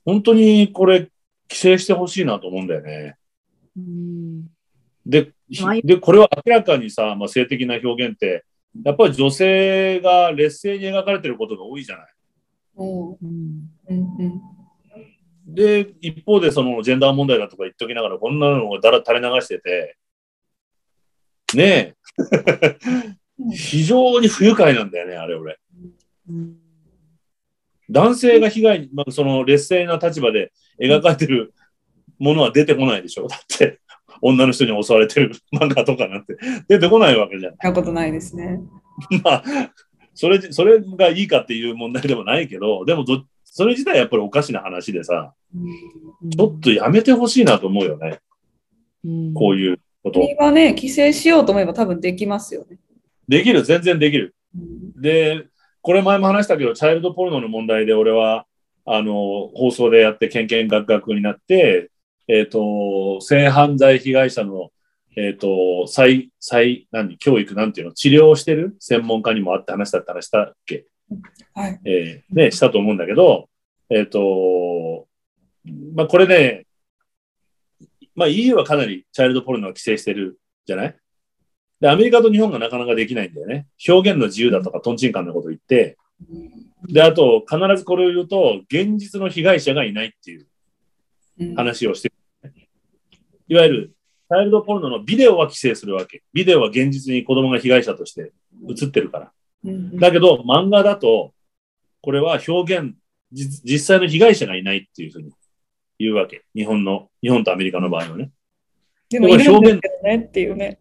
本当にこれ、規制してほしいなと思うんだよね。うん、でで、これは明らかにさ、まあ、性的な表現って、やっぱり女性が劣勢に描かれてることが多いじゃない。うんうんで、一方でそのジェンダー問題だとか言っときながら、こんなのをだら垂れ流してて、ねえ、非常に不愉快なんだよね、あれ俺。男性が被害に、まあ、その劣勢な立場で描かれてるものは出てこないでしょ。だって、女の人に襲われてる 漫画とかなんて出てこないわけじゃん。なことないですね。まあ、それ、それがいいかっていう問題でもないけど、でもど、それ自体やっぱりおかしな話でさ、ちょっとやめてほしいなと思うよね。こういうこと。国がね、規制しようと思えば多分できますよね。できる、全然できる。で、これ前も話したけど、チャイルドポルノの問題で俺は、あの、放送でやってけんけんがくがくになって、えっ、ー、と、性犯罪被害者の、えっ、ー、と、再、再、何、教育なんていうの、治療をしてる専門家にもあって話だったらしたっけ？はい。えー、ね、したと思うんだけど、えっ、ー、と、まあ、これね、まあ、EU はかなりチャイルドポルノを規制してるじゃない？で、アメリカと日本がなかなかできないんだよね。表現の自由だとか、トンチンカンなことを言って、で、あと、必ずこれを言うと、現実の被害者がいないっていう話をしてるいわゆる、チャイルドポルノのビデオは規制するわけ。ビデオは現実に子供が被害者として映ってるから。だけど、漫画だと、これは表現、実際の被害者がいないっていうふうに言うわけ。日本の、日本とアメリカの場合はね。でも、表現ねっていうね。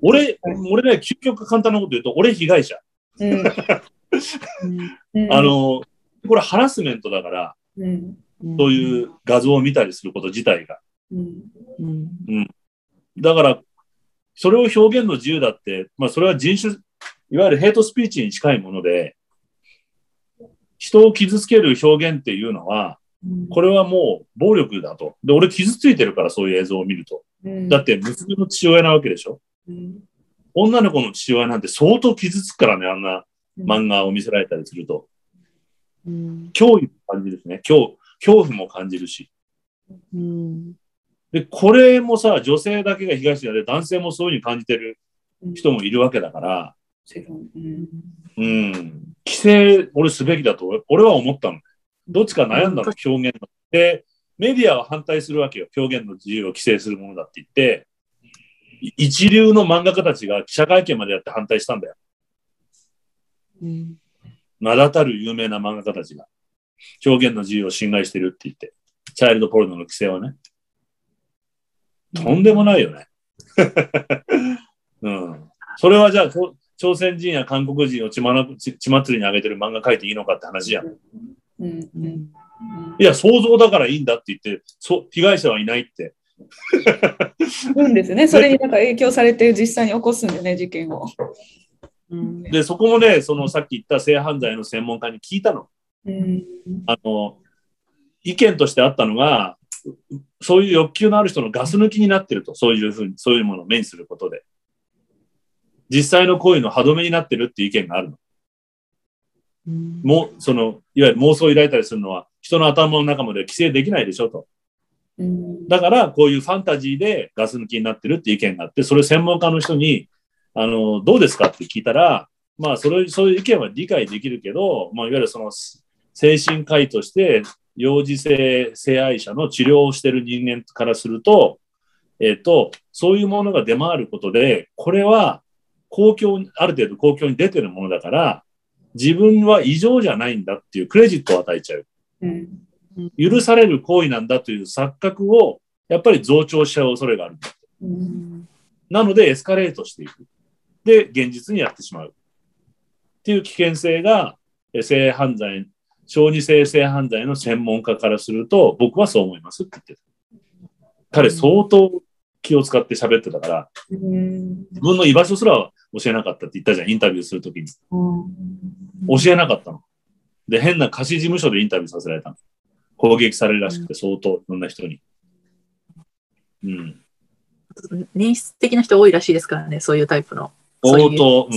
俺、俺ね、究極簡単なこと言うと、俺被害者。うん、あの、これハラスメントだから、うん、そういう画像を見たりすること自体が。うんうん、だから、それを表現の自由だって、まあ、それは人種、いわゆるヘイトスピーチに近いもので、人を傷つける表現っていうのは、これはもう暴力だと。で、俺傷ついてるから、そういう映像を見ると。だって、娘の父親なわけでしょ？女の子の父親なんて相当傷つくからね、あんな漫画を見せられたりすると。脅威も感じるしね。恐恐怖も感じるし。で、これもさ、女性だけが被害者で、男性もそういうふうに感じてる人もいるわけだから、うん、規制、俺すべきだと、俺は思ったの。どっちか悩んだの、表現の。で、メディアは反対するわけよ。表現の自由を規制するものだって言って、一流の漫画家たちが記者会見までやって反対したんだよ。うん、名だたる有名な漫画家たちが表現の自由を侵害してるって言って、チャイルドポルノの規制はね。とんでもないよね。うん。それはじゃあ、朝鮮人や韓国人を血ま血祭りに上げてる漫画描いていいのかって話やん。うんうん、いや、想像だからいいんだって言って、そ被害者はいないって。うんですね。それになんか影響されて実際に起こすんだよね、事件を。で、そこもね、そのさっき言った性犯罪の専門家に聞いたの。うん、あの、意見としてあったのが、そういう欲求のある人のガス抜きになってると、そういうふうに、そういうものを目にすることで。実際の行為の歯止めになってるっていう意見があるの。も、その、いわゆる妄想を抱いたりするのは、人の頭の中まで規制できないでしょと。うん、だから、こういうファンタジーでガス抜きになってるっていう意見があって、それ専門家の人に、あの、どうですかって聞いたら、まあ、それ、そういう意見は理解できるけど、まあ、いわゆるその、精神科医として幼児性性愛者の治療をしている人間からすると、えっ、ー、と、そういうものが出回ることで、これは公共に、ある程度公共に出てるものだから、自分は異常じゃないんだっていうクレジットを与えちゃう。うん、許される行為なんだという錯覚を、やっぱり増長しちゃう恐れがある。うん、なので、エスカレートしていく。で、現実にやってしまう。っていう危険性が、性犯罪、小児性性犯罪の専門家からすると、僕はそう思いますって言ってた。彼、相当気を使って喋ってたから、自分の居場所すら教えなかったって言ったじゃん、インタビューするときに。教えなかったの。で、変な貸し事務所でインタビューさせられたの。攻撃されるらしくて、相当、いろんな人に。うん。年質的な人多いらしいですからね、そういうタイプの。相当。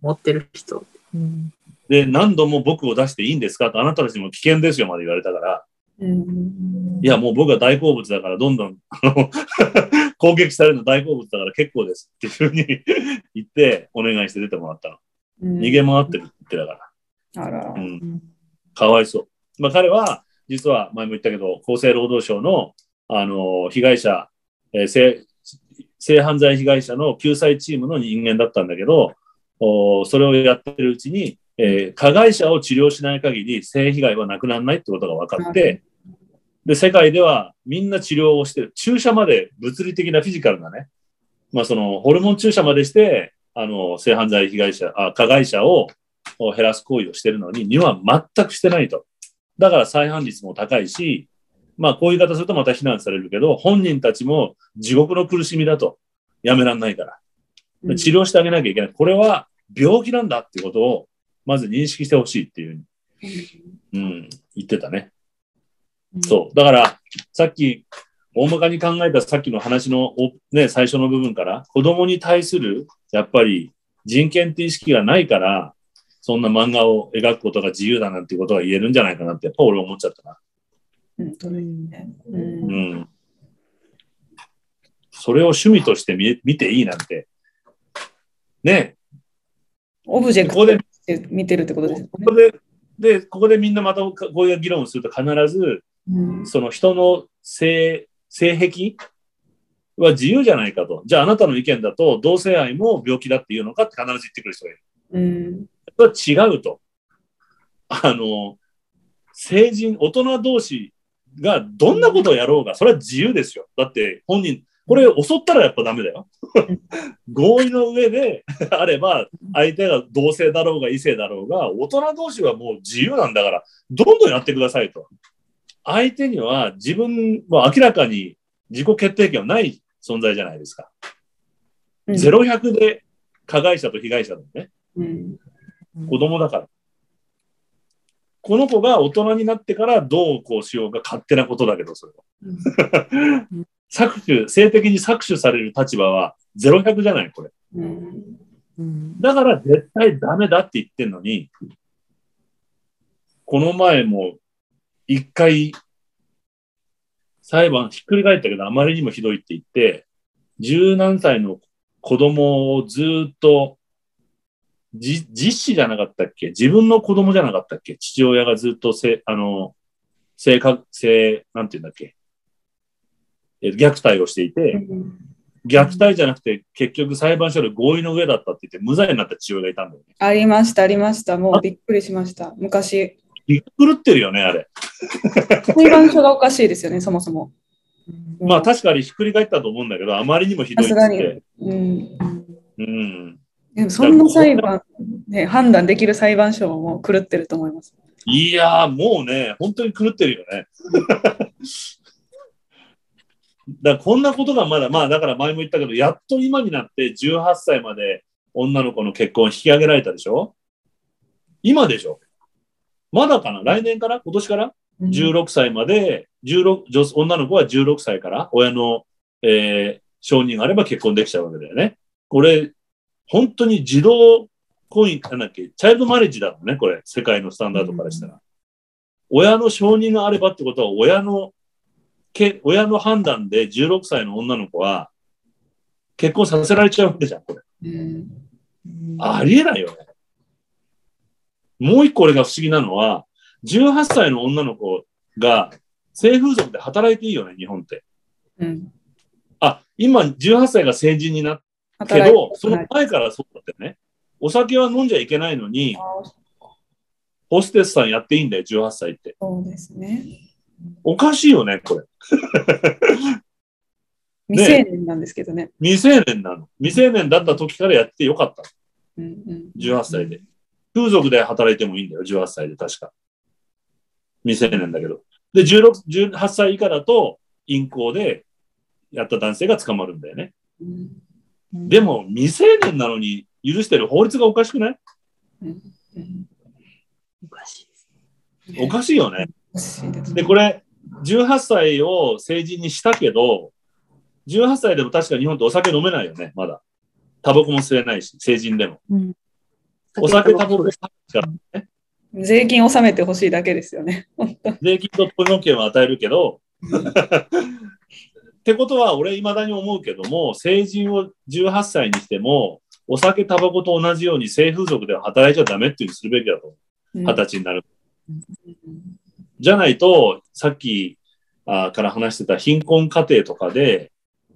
持ってる人。うん、で、何度も僕を出していいんですか？と、あなたたちも危険ですよまで言われたから、うん、いや、もう僕は大好物だから、どんどん 攻撃されるの大好物だから結構ですっていうふうに言って、お願いして出てもらったの。うん、逃げ回ってるって言ってたから。あら。うん。かわいそう。まあ彼は、実は前も言ったけど、厚生労働省の、あの、被害者、えー、性、性犯罪被害者の救済チームの人間だったんだけど、おそれをやってるうちに、えー、加害者を治療しない限り性被害はなくならないってことが分かって、で、世界ではみんな治療をしてる。注射まで物理的なフィジカルなね、まあそのホルモン注射までして、あの、性犯罪被害者、あ加害者を減らす行為をしてるのに、日本は全くしてないと。だから再犯率も高いし、まあこういう言い方するとまた非難されるけど、本人たちも地獄の苦しみだと。やめらんないから。治療してあげなきゃいけない。これは病気なんだっていうことを、まず認識してほしいっていう、うん、言ってたね。そう。だから、さっき、大まかに考えたさっきの話の、ね、最初の部分から、子供に対する、やっぱり人権って意識がないから、そんな漫画を描くことが自由だなんていうことが言えるんじゃないかなって、やっぱ俺思っちゃったな。本当にね。うん。それを趣味として見見ていいなんて。ねオブジェクトで見てるってことですね。ここで、で、ここでみんなまたこういう議論をすると必ず、うん、その人の性、性癖は自由じゃないかと。じゃああなたの意見だと同性愛も病気だっていうのかって必ず言ってくる人がいる。うん、それは違うと。あの、成人、大人同士がどんなことをやろうが、それは自由ですよ。だって本人、これ襲ったらやっぱダメだよ。合意の上で あれば、相手が同性だろうが異性だろうが、大人同士はもう自由なんだから、どんどんやってくださいと。相手には自分は明らかに自己決定権はない存在じゃないですか。ゼロ100で加害者と被害者だね。うん、子供だから。この子が大人になってからどうこうしようが勝手なことだけど、それは。搾取、性的に搾取される立場は0100じゃない、これ。だから絶対ダメだって言ってんのに、この前も一回裁判ひっくり返ったけどあまりにもひどいって言って、十何歳の子供をずっとじ、実子じゃなかったっけ？自分の子供じゃなかったっけ？父親がずっとせ、あの、性格、性、なんて言うんだっけ？虐待をしていて、虐待じゃなくて結局裁判所で合意の上だったって言って無罪になった父親がいたんだよね。ありました、ありました。もうびっくりしました。昔。びっくるってるよね、あれ。裁判所がおかしいですよね、そもそも。まあ確かにひっくり返ったと思うんだけど、あまりにもひどいって。うん。うん。でもそんな裁判、ね、判断できる裁判所も狂ってると思います。いやもうね、本当に狂ってるよね。だこんなことがまだ、まあだから前も言ったけど、やっと今になって18歳まで女の子の結婚引き上げられたでしょ？今でしょ？まだかな？来年から？今年から ?16 歳まで、16女女の子は16歳から？親の、えー、承認があれば結婚できちゃうわけだよね。これ、本当に自動婚姻、なんだっけ、チャイルドマレッジだもんね、これ、世界のスタンダードからしたら。うん、親の承認があればってことは、親の、け親の判断で16歳の女の子は結婚させられちゃうわけじゃん、これ。うんありえないよね。もう一個俺が不思議なのは、18歳の女の子が性風俗で働いていいよね、日本って。うん、あ、今18歳が成人になっけど、その前からそうだったよね。お酒は飲んじゃいけないのに、ホステスさんやっていいんだよ、18歳って。そうですね。おかしいよね、これ。未成年なんですけどね。未成年なの。未成年だった時からやってよかった。うんうん、18歳で。風俗で働いてもいいんだよ、18歳で確か。未成年だけど。で、16、18歳以下だと、陰行でやった男性が捕まるんだよね。うんうん、でも、未成年なのに許してる法律がおかしくない、うんうん、おかしい。おかしいよね。で、これ、18歳を成人にしたけど、18歳でも確か日本ってお酒飲めないよね、まだ。タバコも吸えないし、成人でも。うん、お酒、タバコからね。税金納めてほしいだけですよね。税金とポイント権は与えるけど、ってことは、俺、いまだに思うけども、成人を18歳にしても、お酒、タバコと同じように性風俗では働いちゃダメっていうにするべきだと思う。二十歳になる。じゃないと、さっきあから話してた貧困家庭とかで、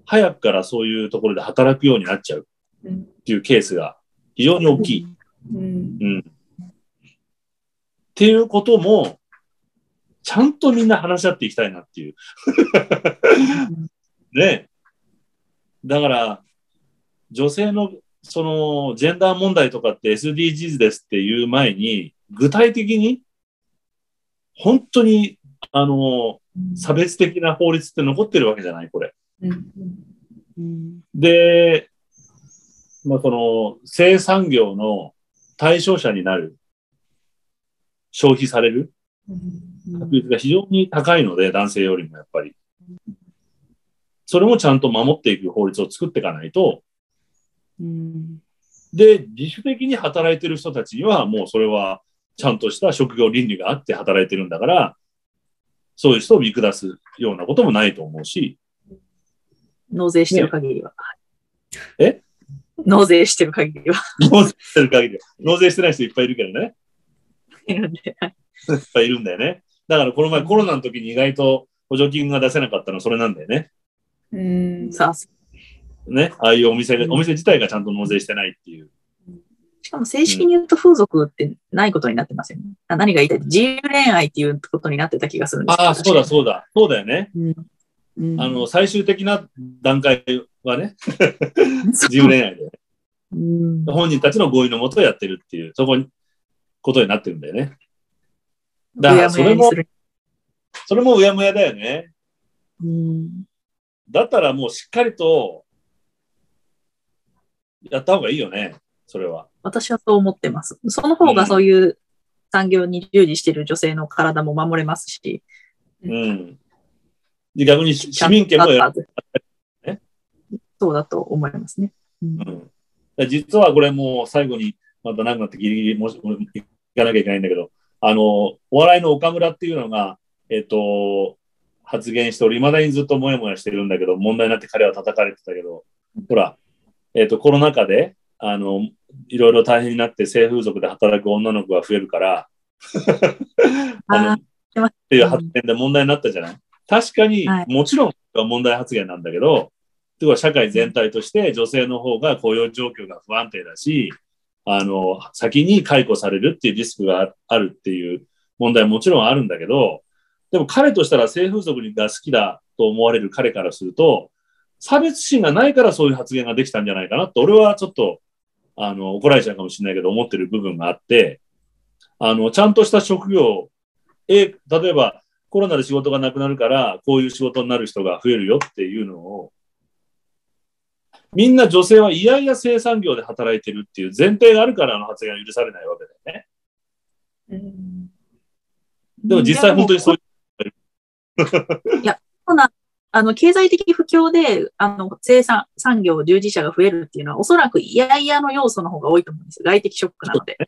早くからそういうところで働くようになっちゃうっていうケースが非常に大きい。うん、うん、っていうことも、ちゃんとみんな話し合っていきたいなっていう。ね。だから、女性のそのジェンダー問題とかって SDGs ですっていう前に、具体的に、本当に、あの、差別的な法律って残ってるわけじゃないこれ。で、まあ、この生産業の対象者になる、消費される確率が非常に高いので、男性よりもやっぱり。それもちゃんと守っていく法律を作っていかないと、で、自主的に働いてる人たちには、もうそれはちゃんとした職業倫理があって働いてるんだから、そういう人を見下すようなこともないと思うし。納税してる限りは。ね、え？納税してる限りは。納税してる限りは。納税してない人いっぱいいるけどね。いるんで。いっぱいいるんだよね。だからこの前コロナの時に意外と補助金が出せなかったのはそれなんだよね。うん、さあ。ね、ああいうお店が、お店自体がちゃんと納税してないっていう。しかも正式に言うと風俗ってないことになってますよね。うん、何が言いたい？自由恋愛っていうことになってた気がするんです。ああ、そうだそうだ。そうだよね。うん。うん、あの、最終的な段階はね、自由恋愛で、うん、本人たちの合意のもとやってるっていう、そこに、ことになってるんだよね。だから、それも、それもうやむやだよね。うん、だったらもうしっかりと、やった方がいいよね、それは。私はそう思ってます。その方がそういう産業に従事している女性の体も守れますし。うん。で逆に市民権もやる。そうだと思いますね。うん、うん、実はこれもう最後にまた長くなってギリギリもし行かなきゃいけないんだけど、あの、お笑いの岡村っていうのが、えっ、と、発言しており、未だにずっともやもやしてるんだけど、問題になって彼は叩かれてたけど、ほら、えっ、と、コロナ禍で、あの、いろいろ大変になって性風俗で働く女の子が増えるから あの、っていう発言で問題になったじゃない？確かに、もちろん問題発言なんだけど、とは社会全体として女性の方が雇用状況が不安定だし、あの、先に解雇されるっていうリスクがあるっていう問題はもちろんあるんだけど、でも彼としたら性風俗が好きだと思われる彼からすると、差別心がないからそういう発言ができたんじゃないかなと、俺はちょっと、あの、怒られちゃうかもしれないけど、思ってる部分があって、あの、ちゃんとした職業、え、例えば、コロナで仕事がなくなるから、こういう仕事になる人が増えるよっていうのを、みんな女性はいやいや生産業で働いてるっていう前提があるからの発言が許されないわけだよね。うん、でも実際本当にそういう。いや、そんな、あの、経済的不況で、あの、生産、産業従事者が増えるっていうのは、おそらくいやいやの要素の方が多いと思うんですよ。外的ショックなので。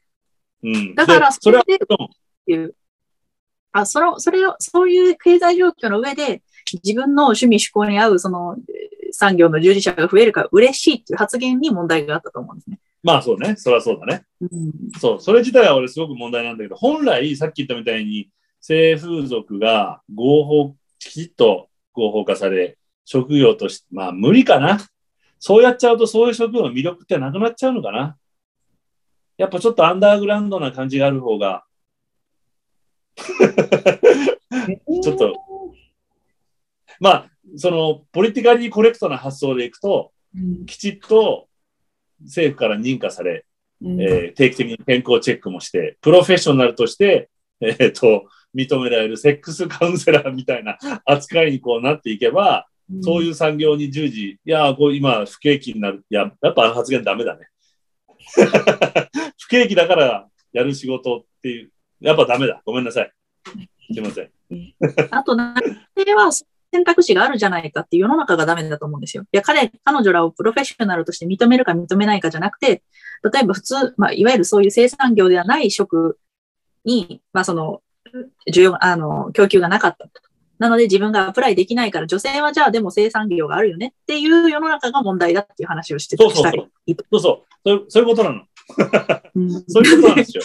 うん。だから、それで、っていう、あ、その、それを、そういう経済状況の上で、自分の趣味趣向に合う、その、産業の従事者が増えるから嬉しいっていう発言に問題があったと思うんですね。まあそうね。それはそうだね。うん、そう。それ自体は俺すごく問題なんだけど、本来さっき言ったみたいに性風俗が合法、きちっと合法化され、職業として、まあ無理かな。そうやっちゃうとそういう職業の魅力ってなくなっちゃうのかな。やっぱちょっとアンダーグラウンドな感じがある方がちょっとまあ、その、ポリティカリーコレクトな発想でいくと、うん、きちっと政府から認可され、うん、えー、定期的に健康チェックもして、プロフェッショナルとして、えっ、ー、と、認められるセックスカウンセラーみたいな 扱いにこうなっていけば、うん、そういう産業に従事、いや、こう今不景気になる。いや、やっぱあの発言ダメだね。不景気だからやる仕事っていう、やっぱダメだ。ごめんなさい。すいません。あと、男性は選択肢があるじゃないかって世の中がダメだと思うんですよ。いや、彼、彼女らをプロフェッショナルとして認めるか認めないかじゃなくて、例えば普通、まあ、いわゆるそういう生産業ではない職に、まあ、その、需要、あの、供給がなかったなので自分がアプライできないから、女性はじゃあでも生産業があるよねっていう世の中が問題だっていう話をしてたり。そうそうそう。そういうことなの。そういうことなんですよ。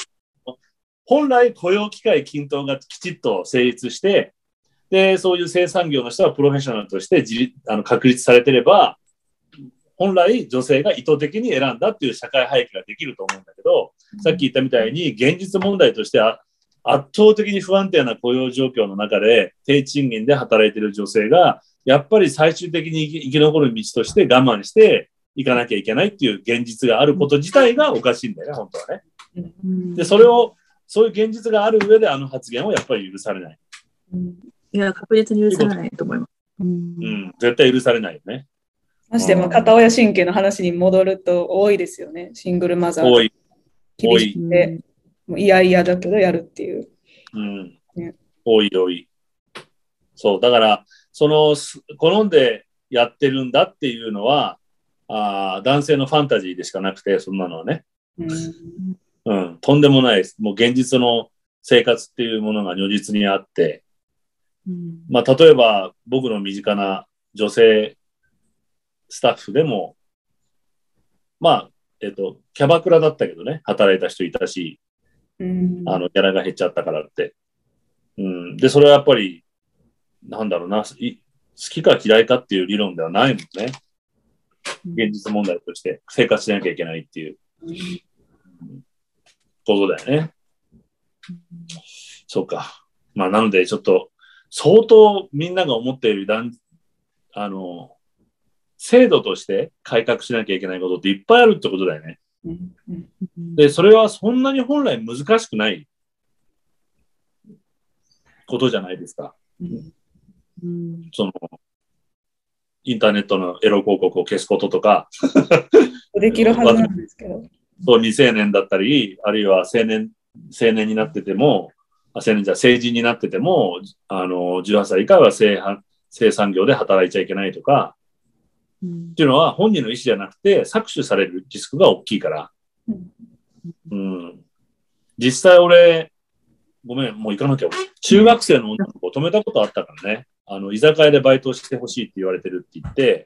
本来雇用機会均等がきちっと成立して、で、そういう生産業の人はプロフェッショナルとして自あの確立されてれば、本来女性が意図的に選んだっていう社会背景ができると思うんだけど、さっき言ったみたいに現実問題として圧倒的に不安定な雇用状況の中で低賃金で働いている女性が、やっぱり最終的に生き残る道として我慢していかなきゃいけないっていう現実があること自体がおかしいんだよね、本当はね。で、それをそういう現実がある上であの発言はやっぱり許されない。うん、いや、確実に許されないと思います。うん、絶対許されないよね。まして、まあ、片親神経の話に戻ると多いですよね。シングルマザー。多い。厳しくて、もういやいやだけどやるっていう。うん。ね、多い多い。そう、だから、その、好んでやってるんだっていうのは、あ男性のファンタジーでしかなくて、そんなのはね。うんうん、とんでもないです。もう現実の生活っていうものが如実にあって、うん、まあ、例えば僕の身近な女性スタッフでも、まあ、えっと、キャバクラだったけどね、働いた人いたし、うん、あの、ギャラが減っちゃったからって。うん。で、それはやっぱり、なんだろうな、好きか嫌いかっていう理論ではないもんね。現実問題として生活しなきゃいけないっていう。うんことだよね。そうか。まあ、なので、ちょっと、相当みんなが思っているあの、制度として改革しなきゃいけないことっていっぱいあるってことだよね。で、それはそんなに本来難しくないことじゃないですか。その、インターネットのエロ広告を消すこととか。できるはずなんですけど。そう未成年だったり、あるいは青年、青年になってても、青年じゃ成人になってても、あの、18歳以下は生生産業で働いちゃいけないとか、うん、っていうのは本人の意思じゃなくて搾取されるリスクが大きいから。うん、実際俺、ごめん、もう行かなきゃ。中学生の女の子を止めたことあったからね。あの、居酒屋でバイトしてほしいって言われてるって言って、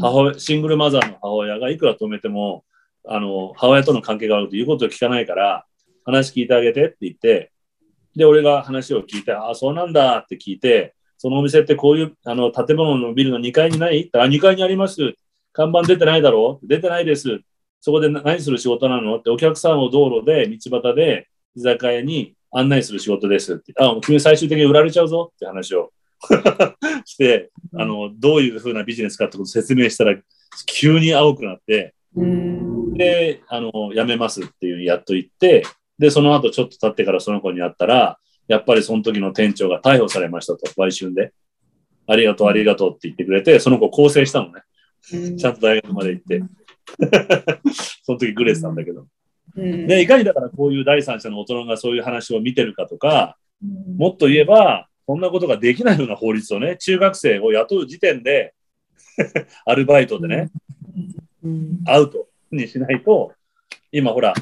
母親、シングルマザーの母親がいくら止めても、あの、母親との関係が悪くて言うことを聞かないから、話聞いてあげてって言って、で、俺が話を聞いて、ああ、そうなんだって聞いて、そのお店ってこういう、あの、建物のビルの2階にないあ、2階にあります。看板出てないだろう出てないです。そこで何する仕事なの？って、お客さんを道路で、道端で、居酒屋に案内する仕事ですって。あ、君最終的に売られちゃうぞって話を して、あの、どういうふうなビジネスかってことを説明したら、急に青くなって、で、あの、辞めますっていうやっと言って、で、その後ちょっと経ってからその子に会ったら、やっぱりその時の店長が逮捕されましたと、売春で。ありがとう、ありがとうって言ってくれて、その子更生したのね。ちゃんと大学まで行って。その時グレースなんだけど。で、いかにだからこういう第三者の大人がそういう話を見てるかとか、もっと言えば、こんなことができないような法律をね、中学生を雇う時点で アルバイトでね、アウトにしないと、今ほら、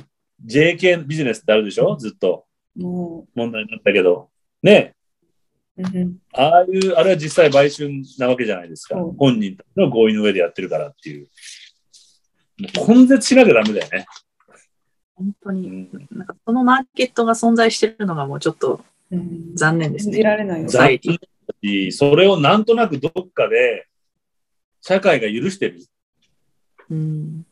JK ビジネスってあるでしょ？ずっと。問題になったけど。ねああいう、あれは実際売春なわけじゃないですか。本人の合意の上でやってるからっていう。もう根絶しなきゃダメだよね。本当に、なんかそのマーケットが存在してるのがもうちょっと残念ですね。信じられないよ。残念それをなんとなくどっかで社会が許してるうん。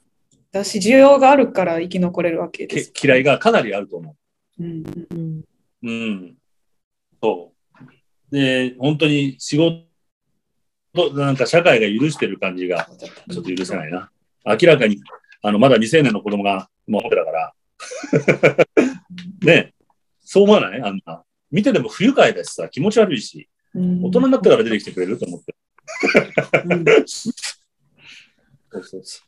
だし、需要があるから生き残れるわけです。嫌いがかなりあると思う。うん。うん。そう。で、本当に仕事なんか社会が許してる感じがちょっと許せないな。明らかに、あの、まだ未成年の子供がもうだから。ねそう思わない？あんな。見てても不愉快だしさ、気持ち悪いし、大人になってから出てきてくれると思って。そうそうす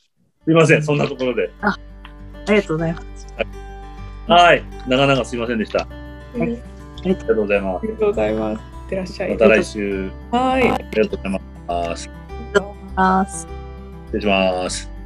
いません、そんなところで。あありがとうございます。はい。長々すいませんでした。はい。ありがとうございます。ありがとうございます。いってらっしゃい。また来週。はい。ありがとうございます。ありがとうございます。失礼します。